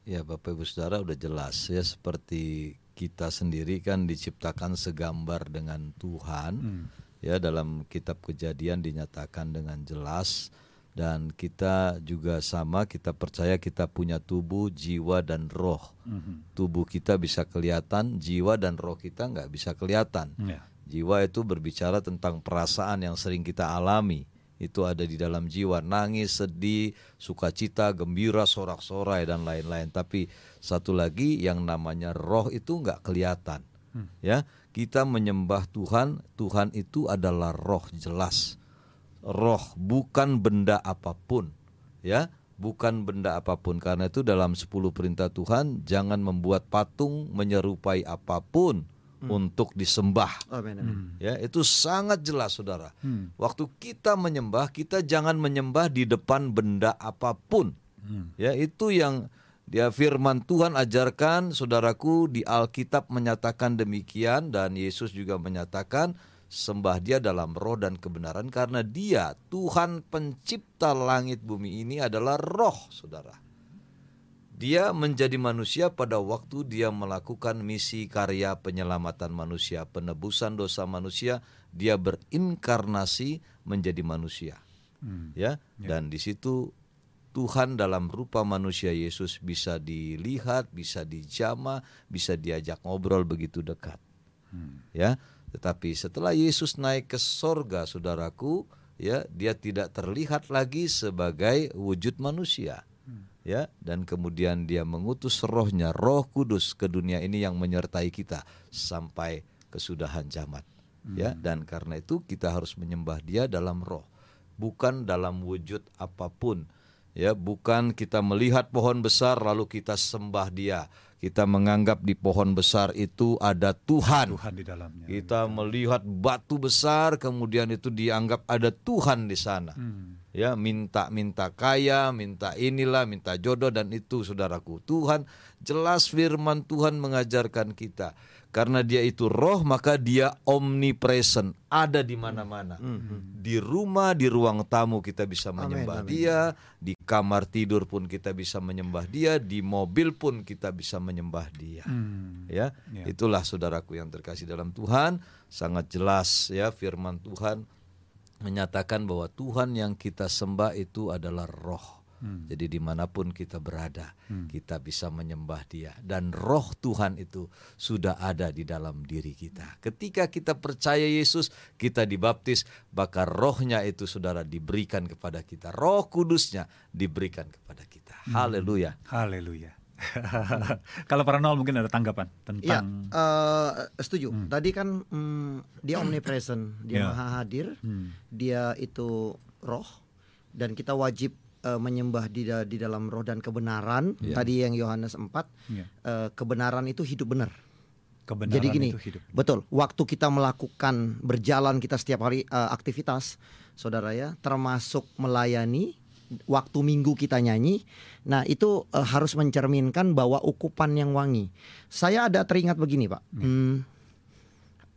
B: Ya Bapak Ibu Saudara udah jelas ya seperti kita sendiri kan diciptakan segambar dengan Tuhan ya dalam kitab kejadian dinyatakan dengan jelas dan kita juga sama kita percaya kita punya tubuh jiwa dan roh tubuh kita bisa kelihatan jiwa dan roh kita nggak bisa kelihatan
A: Ya.
B: Jiwa itu berbicara tentang perasaan yang sering kita alami. Itu ada di dalam jiwa, nangis, sedih, sukacita, gembira, sorak-sorai dan lain-lain. Tapi satu lagi yang namanya roh itu nggak kelihatan. Ya, kita menyembah Tuhan, Tuhan itu adalah roh jelas. Roh bukan benda apa pun, ya. Bukan benda apa pun karena itu dalam 10 perintah Tuhan jangan membuat patung menyerupai apa pun untuk disembah.
C: Amin, amin.
B: Ya, itu sangat jelas Saudara. Waktu kita menyembah, kita jangan menyembah di depan benda apa pun. Ya, itu yang dia firman Tuhan ajarkan Saudaraku di Alkitab menyatakan demikian dan Yesus juga menyatakan sembah dia dalam roh dan kebenaran karena dia Tuhan pencipta langit bumi ini adalah roh Saudara. Dia menjadi manusia pada waktu dia melakukan misi karya penyelamatan manusia, penebusan dosa manusia, dia berinkarnasi menjadi manusia. Ya, dan di situ Tuhan dalam rupa manusia Yesus bisa dilihat, bisa dijama, bisa diajak ngobrol begitu dekat. Ya, tetapi setelah Yesus naik ke sorga, saudaraku, ya, dia tidak terlihat lagi sebagai wujud manusia. Ya dan kemudian dia mengutus rohnya roh kudus ke dunia ini yang menyertai kita sampai kesudahan zaman ya dan karena itu kita harus menyembah dia dalam roh bukan dalam wujud apa pun. Ya bukan kita melihat pohon besar lalu kita sembah dia kita menganggap di pohon besar itu ada Tuhan.
A: Tuhan di dalamnya.
B: kita melihat batu besar kemudian itu dianggap ada Tuhan di sana. Ya minta minta kaya minta inilah minta jodoh dan itu saudaraku Tuhan jelas firman Tuhan mengajarkan kita karena dia itu roh maka dia omnipresent ada di mana-mana. Di rumah di ruang tamu kita bisa menyembah dia. di kamar tidur pun kita bisa menyembah dia. Di mobil pun kita bisa menyembah dia.
A: Hmm.
B: ya
A: Ya.
B: itulah saudaraku yang terkasih dalam Tuhan. Sangat jelas ya firman Tuhan menyatakan bahwa Tuhan yang kita sembah itu adalah roh jadi di mana pun kita berada kita bisa menyembah dia. Dan roh Tuhan itu sudah ada di dalam diri kita. Ketika kita percaya Yesus kita dibaptis maka rohnya itu saudara diberikan kepada kita. Roh kudusnya diberikan kepada kita. Haleluya.
A: Haleluya. Kalau para nol mungkin ada tanggapan
C: Ya,
A: tentang
C: eh, setuju. Tadi kan mm, dia omnipresent, dia
A: Ya.
C: maha hadir, dia itu roh, dan kita wajib eh, menyembah di, da- di dalam roh dan kebenaran.
B: Ya.
C: Tadi yang Yohanes 4,
A: Ya.
C: eh, kebenaran itu hidup benar.
A: kebenaran
C: Jadi gini,
A: itu hidup.
C: betul. Waktu kita melakukan berjalan kita setiap hari eh, aktivitas, saudara ya, termasuk melayani, waktu minggu kita nyanyi, nah itu eh, harus mencerminkan bahwa ukupan yang wangi. Saya ada teringat begini pak, Hmm,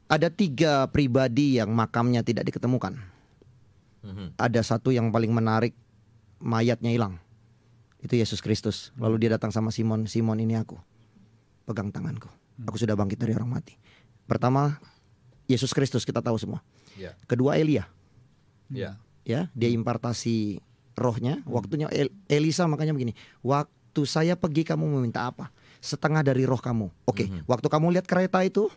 C: ada tiga pribadi yang makamnya tidak diketemukan.
B: Mhm.
C: Ada satu yang paling menarik, mayatnya hilang. Itu Yesus Kristus. Lalu dia datang sama Simon, Simon ini aku. Pegang tanganku. Aku sudah bangkit dari orang mati. Pertama, Yesus Kristus kita tahu semua.
B: Ya.
C: Kedua Elia,
B: Ya.
C: ya dia impartasi rohnya. Waktunya El- Elisa makanya begini. Waktu saya pergi kamu meminta apa? Setengah dari roh kamu. Oke. Waktu kamu lihat kereta itu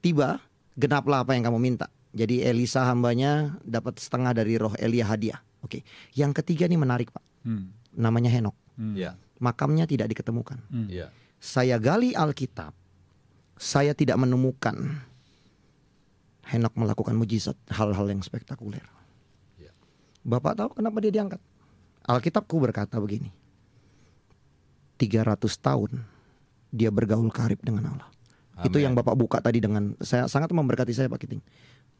C: tiba, genaplah apa yang kamu minta. Jadi Elisa hambanya dapat setengah dari roh Elia hadiah. Oke. Yang ketiga nih menarik pak.
A: Hmm.
C: Namanya Henok.
A: Hmm.
B: Ya.
C: Makamnya tidak diketemukan.
A: Hmm.
B: Ya.
C: Saya gali Alkitab, saya tidak menemukan Henok melakukan mujizat, hal-hal yang spektakuler.
B: Ya.
C: Bapak tahu kenapa dia diangkat? Alkitabku berkata begini. 300 tahun dia bergaul karib dengan Allah. Itu
B: Amin.
C: yang Bapak buka tadi dengan saya sangat memberkati saya Pak Kiting.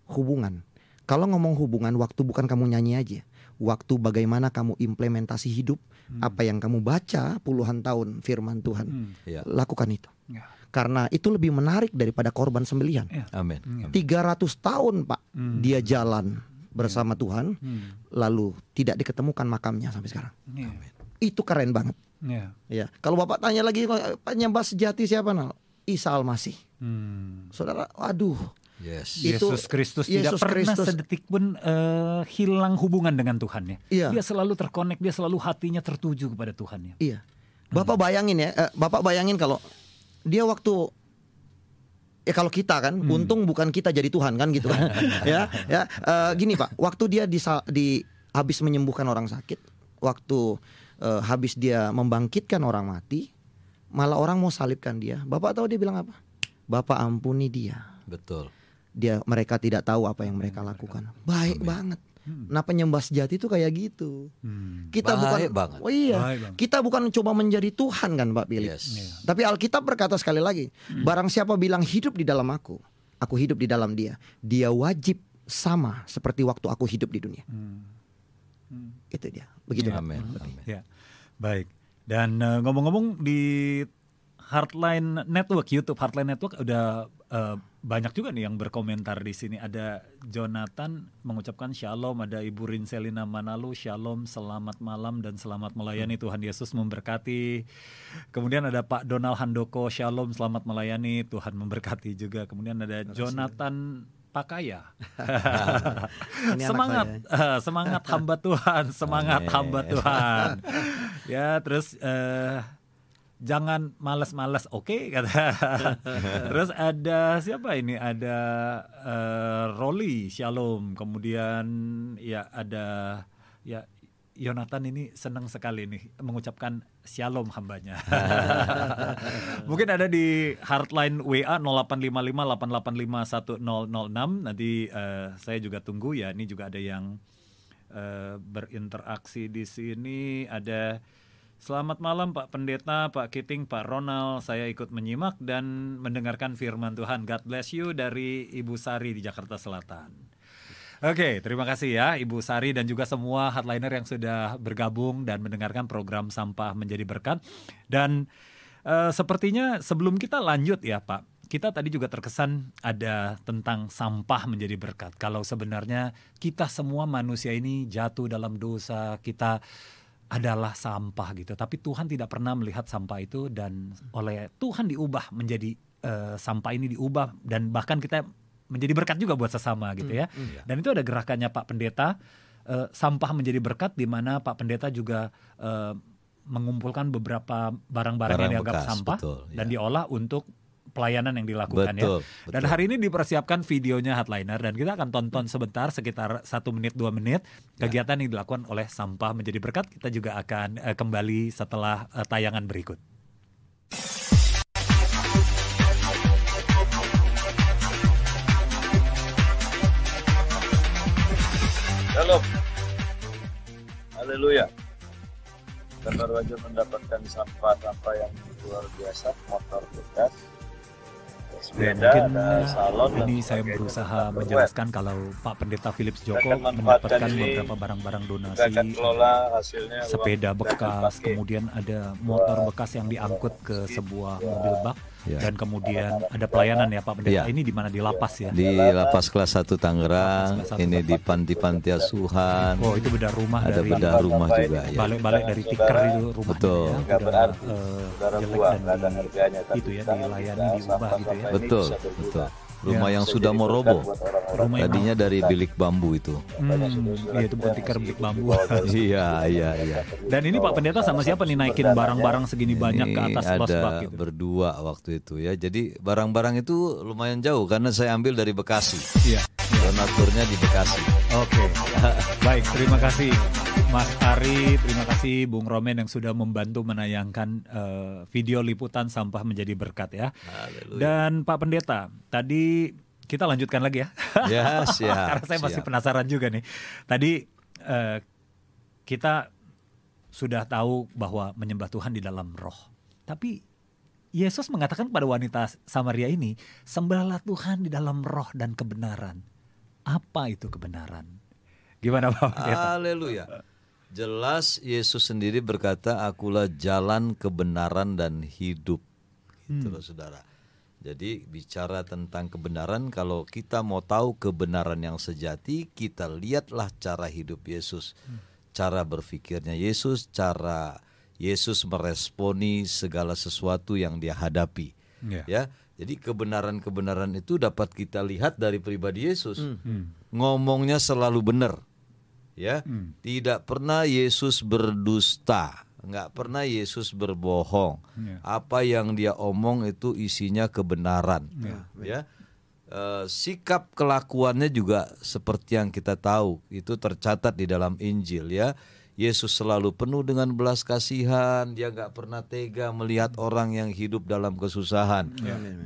C: Hubungan. Kalau ngomong hubungan waktu bukan kamu nyanyi aja. Waktu bagaimana kamu implementasi hidup apa yang kamu baca puluhan tahun firman Tuhan.
A: Hmm.
B: Ya.
C: Lakukan itu.
A: Ya.
C: Karena itu lebih menarik daripada korban sembelihan.
A: Ya.
B: Amin.
A: Hmm.
C: 300 tahun Pak
A: Hmm.
C: dia jalan bersama Tuhan
A: Hmm.
C: lalu tidak diketemukan makamnya sampai sekarang.
A: Ya.
C: Itu keren banget.
A: Ya.
C: Ya, kalau Bapak tanya lagi penyembah sejati siapa Nal? Isa Al-Masih.
A: Hmm.
C: Saudara, aduh,
B: Yes.
C: Itu
A: Yesus Kristus tidak
C: Yesus
A: pernah
C: Kristus.
A: sedetik pun eh, hilang hubungan dengan Tuhan ya.
C: Iya.
A: Dia selalu terkonek, dia selalu hatinya tertuju kepada Tuhan ya.
C: iya. Bapak bayangin ya, eh, Bapak bayangin kalau dia waktu ya kalau kita kan, untung bukan kita jadi Tuhan kan gitu kan. ya, ya. Eh, gini Pak, waktu dia di, di habis menyembuhkan orang sakit, waktu eh, habis dia membangkitkan orang mati, malah orang mau salibkan dia. Bapak tahu dia bilang apa? Bapak ampuni dia.
B: Betul.
C: Dia mereka tidak tahu apa yang mereka lakukan. Baik banget. Nah penyembah sejati itu kayak gitu.
A: Hmm.
C: Kita
B: Baik
C: bukan
B: banget.
C: Oh iya.
A: Baik banget.
C: Kita bukan coba menjadi Tuhan kan Pak Philip.
B: Yes.
A: Iya.
C: Tapi Alkitab berkata sekali lagi, barang siapa bilang hidup di dalam aku, aku hidup di dalam dia, dia wajib sama seperti waktu aku hidup di dunia.
A: Hmm.
C: Itu dia. Begitu. Pak.
B: Amin. Amin.
A: Ya, baik. Dan eh, ngomong-ngomong di Heartline Network, YouTube Heartline Network udah eh, banyak juga nih yang berkomentar di sini. Ada Jonathan mengucapkan shalom, ada Ibu Rinselina Manalu shalom, selamat malam dan selamat melayani Tuhan Yesus memberkati. Kemudian ada Pak Donald Handoko shalom, selamat melayani Tuhan memberkati juga. Kemudian ada Jonathan Pakaya. Semangat, eh, semangat hamba Tuhan, semangat hamba Tuhan. ya, terus eh, jangan males-males, oke kata. terus ada siapa ini? Ada eh, Roli Shalom. Kemudian ya ada ya Yonatan ini senang sekali nih mengucapkan shalom hambanya. Mungkin ada di hardline WA 0855885106 nanti eh, saya juga tunggu ya. Ini juga ada yang eh, berinteraksi di sini. Ada Selamat malam Pak Pendeta, Pak Kiting, Pak Ronald. Saya ikut menyimak dan mendengarkan firman Tuhan. God bless you dari Ibu Sari di Jakarta Selatan. Oke, terima kasih ya Ibu Sari dan juga semua hardliner yang sudah bergabung dan mendengarkan program Sampah Menjadi Berkat. Dan eh, sepertinya sebelum kita lanjut ya Pak, kita tadi juga terkesan ada tentang sampah menjadi berkat. Kalau sebenarnya kita semua manusia ini jatuh dalam dosa, kita adalah sampah gitu. Tapi Tuhan tidak pernah melihat sampah itu dan oleh Tuhan diubah menjadi eh, sampah ini diubah dan bahkan kita menjadi berkat juga buat sesama gitu ya. Dan itu ada gerakannya Pak Pendeta eh, sampah menjadi berkat di mana Pak Pendeta juga eh, mengumpulkan beberapa barang-barang yang dianggap
B: bekas,
A: sampah
B: betul,
A: dan
B: ya.
A: diolah untuk pelayanan yang dilakukan
B: Betul,
A: ya. Dan
B: betul.
A: hari ini dipersiapkan videonya Headliner dan kita akan tonton sebentar sekitar satu menit dua menit
B: Ya.
A: kegiatan yang dilakukan oleh sampah menjadi berkat. Kita juga akan eh, kembali setelah eh, tayangan berikut.
D: Shalom. Haleluya. Kita baru aja mendapatkan sampah-sampah yang luar biasa, motor bekas,
A: Ya,
D: sepeda,
A: mungkin
D: ada salon, dan
A: ini saya berusaha menjelaskan kalau Pak Pendeta Philips Joko mendapatkan beberapa barang-barang donasi
D: kelola hasilnya
A: sepeda bekas, kemudian ada motor bekas yang diangkut ke sebuah mobil bak,
B: Ya.
A: dan kemudian ada pelayanan ya Pak Pendeta.
B: Ya.
A: Ini di mana di lapas ya?
B: Di lapas kelas 1 Tangerang,
A: kelas satu
B: ini di panti-panti asuhan,
A: Oh itu bedah rumah
B: ada
A: dari
B: bedah rumah juga ya.
A: balik-balik dari tiker itu rumahnya
B: Betul.
A: ya, udah
D: berarti saudara
A: jelek dan di- itu ya dilayani diubah gitu ya.
B: Betul, betul. Rumah yang
D: Bisa
B: sudah mau roboh.
A: yang
B: Tadinya dari bilik bambu itu.
A: Hmm, iya itu bukan tikar big bambu.
B: Iya, iya, iya.
A: Dan ini Pak Pendeta sama siapa nih naikin barang-barang segini banyak ke
B: Ini
A: atas
B: ada
A: bus bak gitu?
B: berdua waktu itu ya. Jadi barang-barang itu lumayan jauh karena saya ambil dari Bekasi.
A: Iya.
B: Donaturnya di Bekasi.
A: Oke, baik. Terima kasih Mas Ari, terima kasih Bung Romen yang sudah membantu menayangkan eh, video liputan sampah menjadi berkat ya.
B: Haleluya.
A: Dan Pak Pendeta, tadi kita lanjutkan lagi ya.
B: Ya, siap.
A: Karena saya masih
B: siap.
A: penasaran juga nih. Tadi eh, kita sudah tahu bahwa menyembah Tuhan di dalam roh. Tapi Yesus mengatakan kepada wanita Samaria ini, sembahlah Tuhan di dalam roh dan kebenaran. Apa itu kebenaran? Gimana Pak?
B: Haleluya. Jelas Yesus sendiri berkata, "Akulah jalan kebenaran dan hidup." Gitu loh, Saudara. Jadi bicara tentang kebenaran, kalau kita mau tahu kebenaran yang sejati, kita lihatlah cara hidup Yesus, cara berpikirnya Yesus, cara Yesus meresponi segala sesuatu yang dia hadapi.
A: Ya.
B: Ya, jadi kebenaran-kebenaran itu dapat kita lihat dari pribadi Yesus. Ngomongnya selalu benar. Ya, tidak pernah Yesus berdusta, nggak pernah Yesus berbohong.
A: Ya.
B: Apa yang dia omong itu isinya kebenaran. Ya, Eh, sikap kelakuannya juga seperti yang kita tahu itu tercatat di dalam Injil ya. Yesus selalu penuh dengan belas kasihan, dia nggak pernah tega melihat orang yang hidup dalam kesusahan.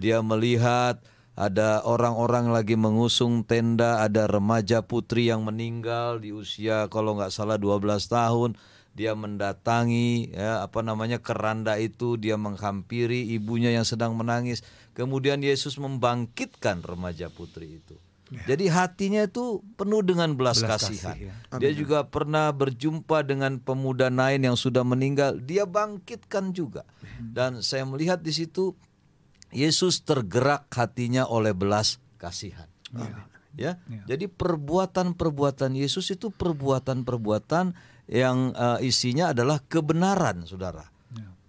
B: Dia melihat ada orang-orang lagi mengusung tenda, ada remaja putri yang meninggal di usia kalau nggak salah 12 tahun. Dia mendatangi ya apa namanya keranda itu, dia menghampiri ibunya yang sedang menangis. Kemudian Yesus membangkitkan remaja putri itu. Jadi hatinya itu penuh dengan belas,
A: Belas
B: kasihan.
A: kasih,
B: Dia juga pernah berjumpa dengan pemuda lain yang sudah meninggal, dia bangkitkan juga. Dan saya melihat di situ Yesus tergerak hatinya oleh belas kasihan. Ya. Jadi perbuatan-perbuatan Yesus itu perbuatan-perbuatan yang eh, isinya adalah kebenaran, Saudara.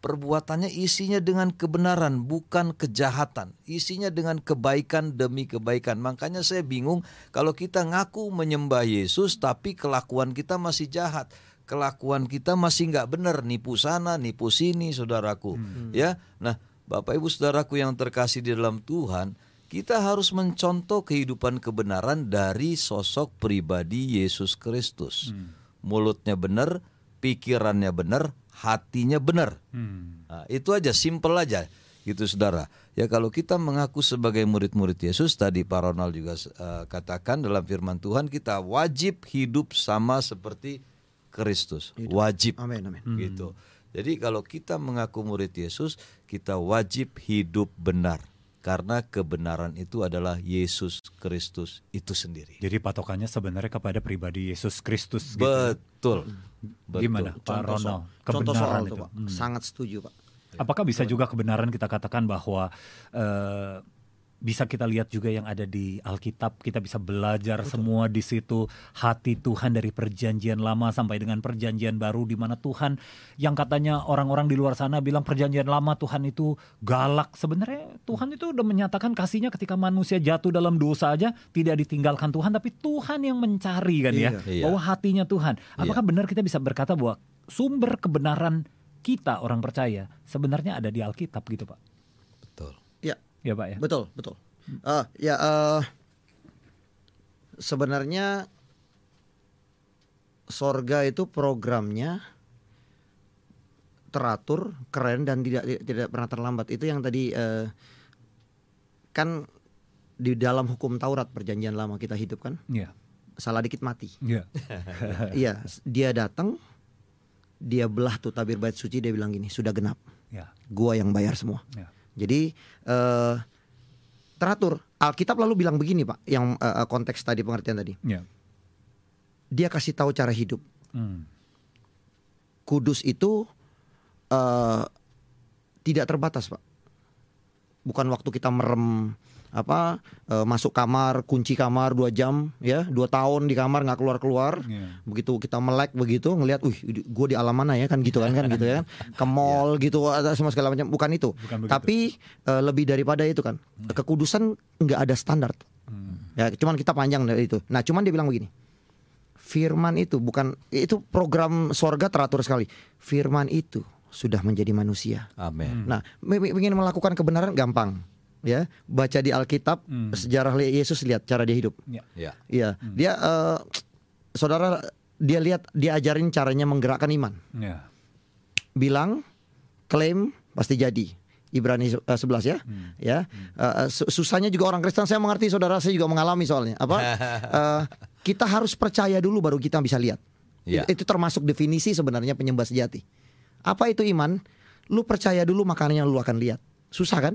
B: Perbuatannya isinya dengan kebenaran, bukan kejahatan. Isinya dengan kebaikan demi kebaikan. Makanya saya bingung kalau kita ngaku menyembah Yesus tapi kelakuan kita masih jahat. Kelakuan kita masih nggak benar, nipu sana, nipu sini, saudaraku. Ya, nah, Bapak Ibu saudaraku yang terkasih di dalam Tuhan, kita harus mencontoh kehidupan kebenaran dari sosok pribadi Yesus Kristus. Mulutnya benar, pikirannya benar, hatinya benar.
A: Hmm.
B: Nah, itu aja, simple aja, gitu saudara. Ya kalau kita mengaku sebagai murid-murid Yesus, tadi Pak Ronald juga eh, katakan dalam firman Tuhan kita wajib hidup sama seperti Kristus, wajib,
C: Amin, amin.
B: gitu. Jadi kalau kita mengaku murid Yesus, kita wajib hidup benar, karena kebenaran itu adalah Yesus Kristus itu sendiri.
A: Jadi patokannya sebenarnya kepada pribadi Yesus Kristus. gitu.
B: Betul, betul.
A: Gimana Pak
C: Contoh
A: Rono?
C: soal, contoh soal itu,
A: itu.
C: Pak.
A: Hmm.
C: Sangat setuju, Pak.
A: Apakah bisa juga kebenaran kita katakan bahwa eh, bisa kita lihat juga yang ada di Alkitab, kita bisa belajar semua di situ hati Tuhan dari perjanjian lama sampai dengan perjanjian baru di mana Tuhan yang katanya orang-orang di luar sana bilang perjanjian lama Tuhan itu galak. Sebenarnya Tuhan itu udah menyatakan kasihnya ketika manusia jatuh dalam dosa aja tidak ditinggalkan Tuhan tapi Tuhan yang mencari kan ya
B: Iya.
A: bahwa hatinya Tuhan. Apakah benar kita bisa berkata bahwa sumber kebenaran kita orang percaya sebenarnya ada di Alkitab gitu Pak?
B: betul.
C: Ya,
A: Pak ya.
C: betul, betul. Eh, ya eh, sebenarnya sorga itu programnya teratur, keren dan tidak tidak pernah terlambat. Itu yang tadi eh, kan di dalam hukum Taurat perjanjian lama kita hidup kan
A: Iya.
C: salah dikit mati.
A: Iya.
C: Iya, dia datang, dia belah tuh tabir bait suci dia bilang gini, sudah genap,
A: Ya.
C: gua yang bayar semua.
A: Ya.
C: Jadi eh, teratur. Alkitab lalu bilang begini pak, yang eh, konteks tadi pengertian tadi,
A: Ya.
C: dia kasih tahu cara hidup.
A: Hmm.
C: Kudus itu eh, tidak terbatas pak. Bukan waktu kita merem apa eh, masuk kamar kunci kamar dua jam ya dua tahun di kamar nggak keluar keluar
A: Iya.
C: begitu kita melek begitu ngelihat, wih, gue di alam mana ya kan gitu kan kan gitu ya kan, ke mall gitu ada semua segala macam, bukan itu.
A: Bukan begitu.
C: Tapi eh, lebih daripada itu kan, kekudusan nggak ada standar. Ya, cuman kita panjang dari itu. Nah, cuman dia bilang begini, firman itu bukan itu program sorga teratur sekali. Firman itu sudah menjadi manusia.
B: Amin.
C: Nah, ingin melakukan kebenaran gampang, ya. Baca di Alkitab sejarah Yesus lihat cara dia hidup.
A: Ya.
B: Ya.
C: Iya, dia eh, saudara dia lihat dia ajarin caranya menggerakkan iman.
A: Ya.
C: Bilang, klaim pasti jadi. Ibrani eh, 11 ya. Ya. Eh, su- susahnya juga orang Kristen saya mengerti saudara saya juga mengalami soalnya. Apa? Eh, kita harus percaya dulu baru kita bisa lihat.
B: Ya.
C: Itu termasuk definisi sebenarnya penyembah sejati. Apa itu iman? Lu percaya dulu makanya lu akan lihat. Susah kan?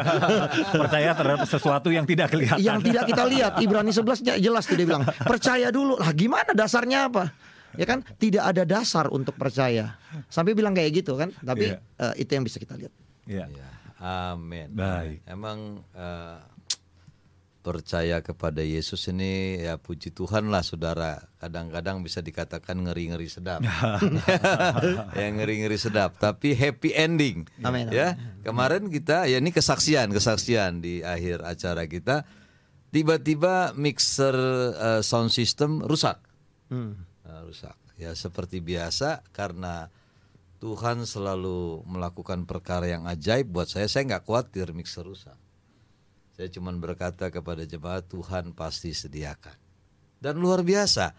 A: Percaya terhadap sesuatu yang tidak kelihatan.
C: yang tidak kita lihat Ibrani 11 jelas tuh dia bilang percaya dulu lah gimana dasarnya apa ya kan tidak ada dasar untuk percaya sampai bilang kayak gitu kan tapi
A: Iya.
C: eh, itu yang bisa kita lihat
A: Ya.
B: Ya, amin.
A: Baik.
B: Emang eh, percaya kepada Yesus ini ya puji Tuhan lah saudara. Kadang-kadang bisa dikatakan ngeri-ngeri sedap. ya ngeri-ngeri sedap, tapi happy ending.
C: Amin,
B: Ya, kemarin kita ya ini kesaksian, kesaksian di akhir acara kita tiba-tiba mixer eh, sound system rusak. Nah, rusak. Ya seperti biasa karena Tuhan selalu melakukan perkara yang ajaib buat saya. Saya nggak khawatir mixer rusak. Saya cuma berkata kepada jemaat Tuhan pasti sediakan. Dan luar biasa.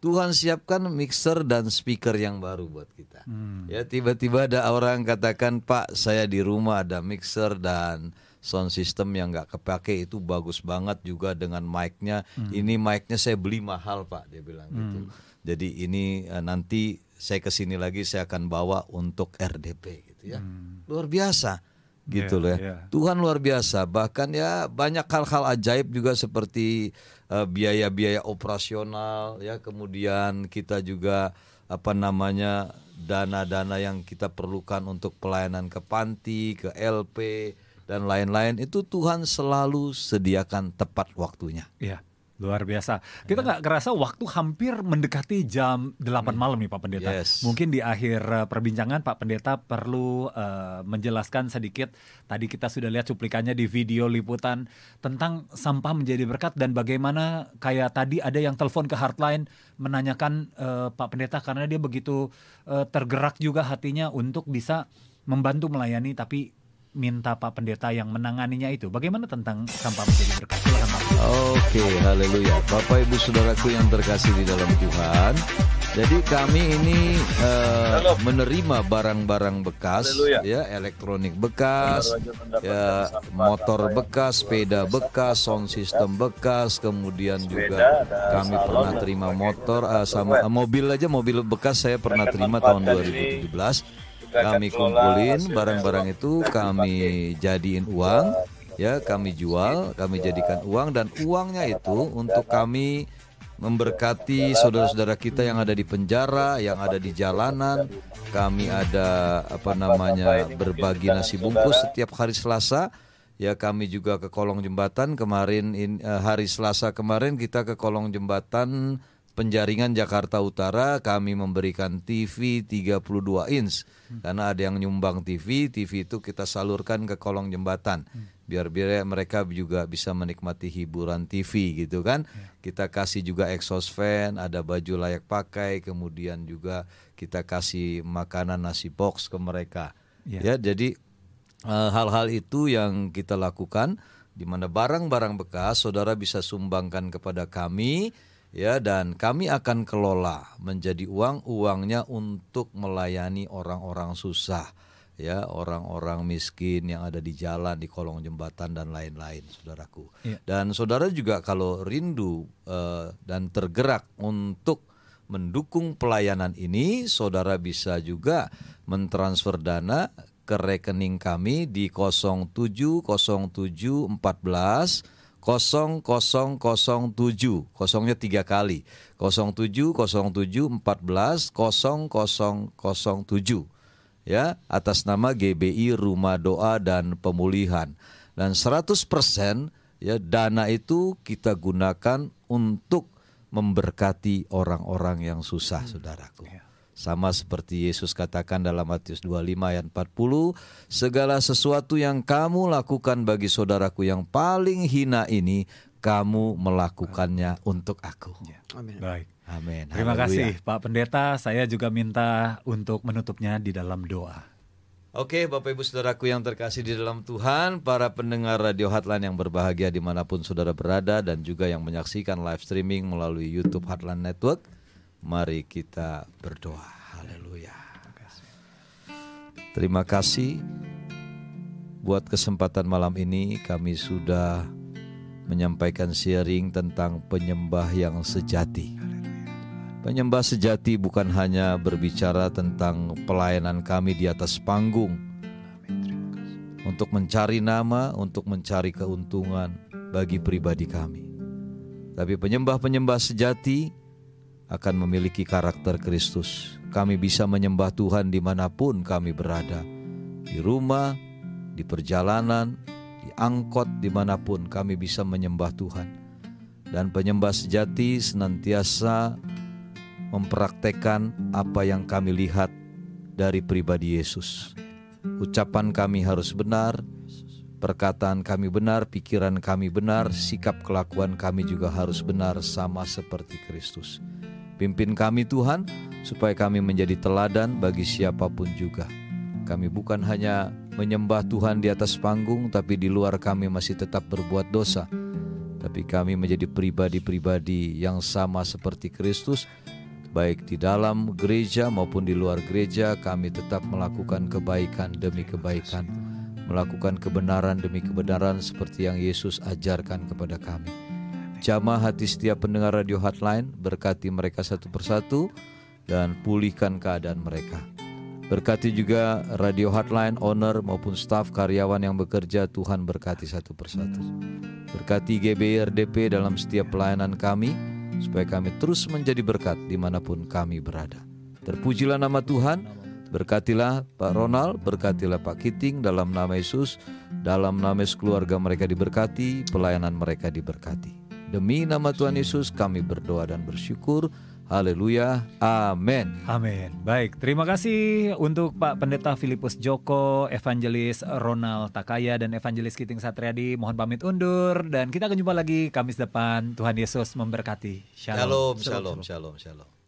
B: Tuhan siapkan mixer dan speaker yang baru buat kita. Ya tiba-tiba ada orang katakan Pak saya di rumah ada mixer dan sound system yang nggak kepake itu bagus banget juga dengan mic-nya. Ini mic-nya saya beli mahal Pak dia bilang gitu. Jadi ini eh, nanti saya ke sini lagi saya akan bawa untuk RDP gitu ya. Luar biasa gitu
A: Iya,
B: loh ya.
A: iya.
B: Tuhan luar biasa. Bahkan ya banyak hal-hal ajaib juga seperti eh, biaya-biaya operasional ya. Kemudian kita juga apa namanya dana-dana yang kita perlukan untuk pelayanan ke panti, ke LP dan lain-lain itu Tuhan selalu sediakan tepat waktunya.
A: Iya, luar biasa. Kita nggak kerasa waktu hampir mendekati jam 8 malam nih Pak Pendeta.
B: Yes.
A: Mungkin di akhir eh, perbincangan Pak Pendeta perlu eh, menjelaskan sedikit. Tadi kita sudah lihat cuplikannya di video liputan tentang sampah menjadi berkat dan bagaimana kayak tadi ada yang telepon ke Heartline menanyakan eh, Pak Pendeta karena dia begitu eh, tergerak juga hatinya untuk bisa membantu melayani tapi minta Pak Pendeta yang menanganinya itu. Bagaimana tentang sampah menjadi berkat? Silakan Pak.
B: Oke, haleluya. Bapak Ibu Saudaraku yang terkasih di dalam Tuhan. Jadi kami ini
D: Halo.
B: menerima barang-barang bekas,
D: Haleluya.
B: ya elektronik bekas, ya motor bekas, sepeda bekas, sound system bekas, kemudian
D: Sepeda,
B: juga kami
D: salon
B: pernah terima motor eh, sama eh, mobil aja mobil bekas saya pernah terima tahun
D: manfaatkan ini.
B: 2017. Kami kumpulin barang-barang itu kami jadiin uang ya kami jual kami jadikan uang dan uangnya itu untuk kami memberkati saudara-saudara kita yang ada di penjara yang ada di jalanan. Kami ada apa namanya berbagi nasi bungkus setiap hari Selasa. Ya kami juga ke kolong jembatan. Kemarin in- eh, hari Selasa kemarin kita ke kolong jembatan Penjaringan Jakarta Utara kami memberikan TV 32 inch karena ada yang nyumbang TV, TV itu kita salurkan ke kolong jembatan biar biar mereka juga bisa menikmati hiburan TV gitu kan. Kita kasih juga exhaust fan, ada baju layak pakai, kemudian juga kita kasih makanan nasi box ke mereka.
A: Ya.
B: Ya, jadi Eh, hal-hal itu yang kita lakukan di mana barang-barang bekas saudara bisa sumbangkan kepada kami ya dan kami akan kelola menjadi uang uangnya untuk melayani orang-orang susah ya orang-orang miskin yang ada di jalan di kolong jembatan dan lain-lain saudaraku
A: Iya.
B: dan saudara juga kalau rindu eh, dan tergerak untuk mendukung pelayanan ini, saudara bisa juga mentransfer dana ke rekening kami di 070714 0007 kosongnya tiga kali. 070714 0007 ya atas nama GBI Rumah Doa dan Pemulihan. Dan 100% ya dana itu kita gunakan untuk memberkati orang-orang yang susah, saudaraku. Sama seperti Yesus katakan dalam Matius 25 ayat 40, segala sesuatu yang kamu lakukan bagi saudaraku yang paling hina ini, kamu melakukannya untuk aku.
C: Amin.
A: Baik.
B: Amin.
A: Terima
B: Haleluya.
A: kasih Pak Pendeta. Saya juga minta untuk menutupnya di dalam doa.
B: Oke Bapak Ibu Saudaraku yang terkasih di dalam Tuhan Para pendengar Radio Heartline yang berbahagia di mana pun saudara berada Dan juga yang menyaksikan live streaming melalui Youtube Heartline Network Mari kita berdoa. Haleluya. Terima kasih. Buat kesempatan malam ini kami sudah menyampaikan sharing tentang penyembah yang sejati. Penyembah sejati bukan hanya berbicara tentang pelayanan kami di atas panggung. Untuk mencari nama, untuk mencari keuntungan bagi pribadi kami. Tapi penyembah-penyembah sejati akan memiliki karakter Kristus. Kami bisa menyembah Tuhan di mana pun kami berada, di rumah, di perjalanan, di angkot, di mana pun kami bisa menyembah Tuhan. Dan penyembah sejati senantiasa mempraktekkan apa yang kami lihat dari pribadi Yesus. Ucapan kami harus benar, perkataan kami benar, pikiran kami benar, sikap kelakuan kami juga harus benar sama seperti Kristus. Pimpin kami Tuhan supaya kami menjadi teladan bagi siapa pun juga. Kami bukan hanya menyembah Tuhan di atas panggung tapi di luar kami masih tetap berbuat dosa. Tapi kami menjadi pribadi-pribadi yang sama seperti Kristus baik di dalam gereja maupun di luar gereja kami tetap melakukan kebaikan demi kebaikan melakukan kebenaran demi kebenaran seperti yang Yesus ajarkan kepada kami jamah hati setiap pendengar radio hotline berkati mereka satu persatu dan pulihkan keadaan mereka Berkati juga radio hotline, owner maupun staf karyawan yang bekerja Tuhan berkati satu persatu. Berkati GBRDP dalam setiap pelayanan kami, supaya kami terus menjadi berkat di mana pun kami berada. Terpujilah nama Tuhan, berkatilah Pak Ronald, berkatilah Pak Kiting dalam nama Yesus, dalam nama Yesus keluarga mereka diberkati, pelayanan mereka diberkati. Demi nama Tuhan Yesus kami berdoa dan bersyukur. Haleluya. Amin.
A: Amin. Baik, terima kasih untuk Pak Pendeta Filipus Joko, Evangelis Ronald Takaya dan Evangelis Kiting Satriadi. Mohon pamit undur dan kita akan jumpa lagi Kamis depan. Tuhan Yesus memberkati.
B: Shalom, shalom, shalom, shalom.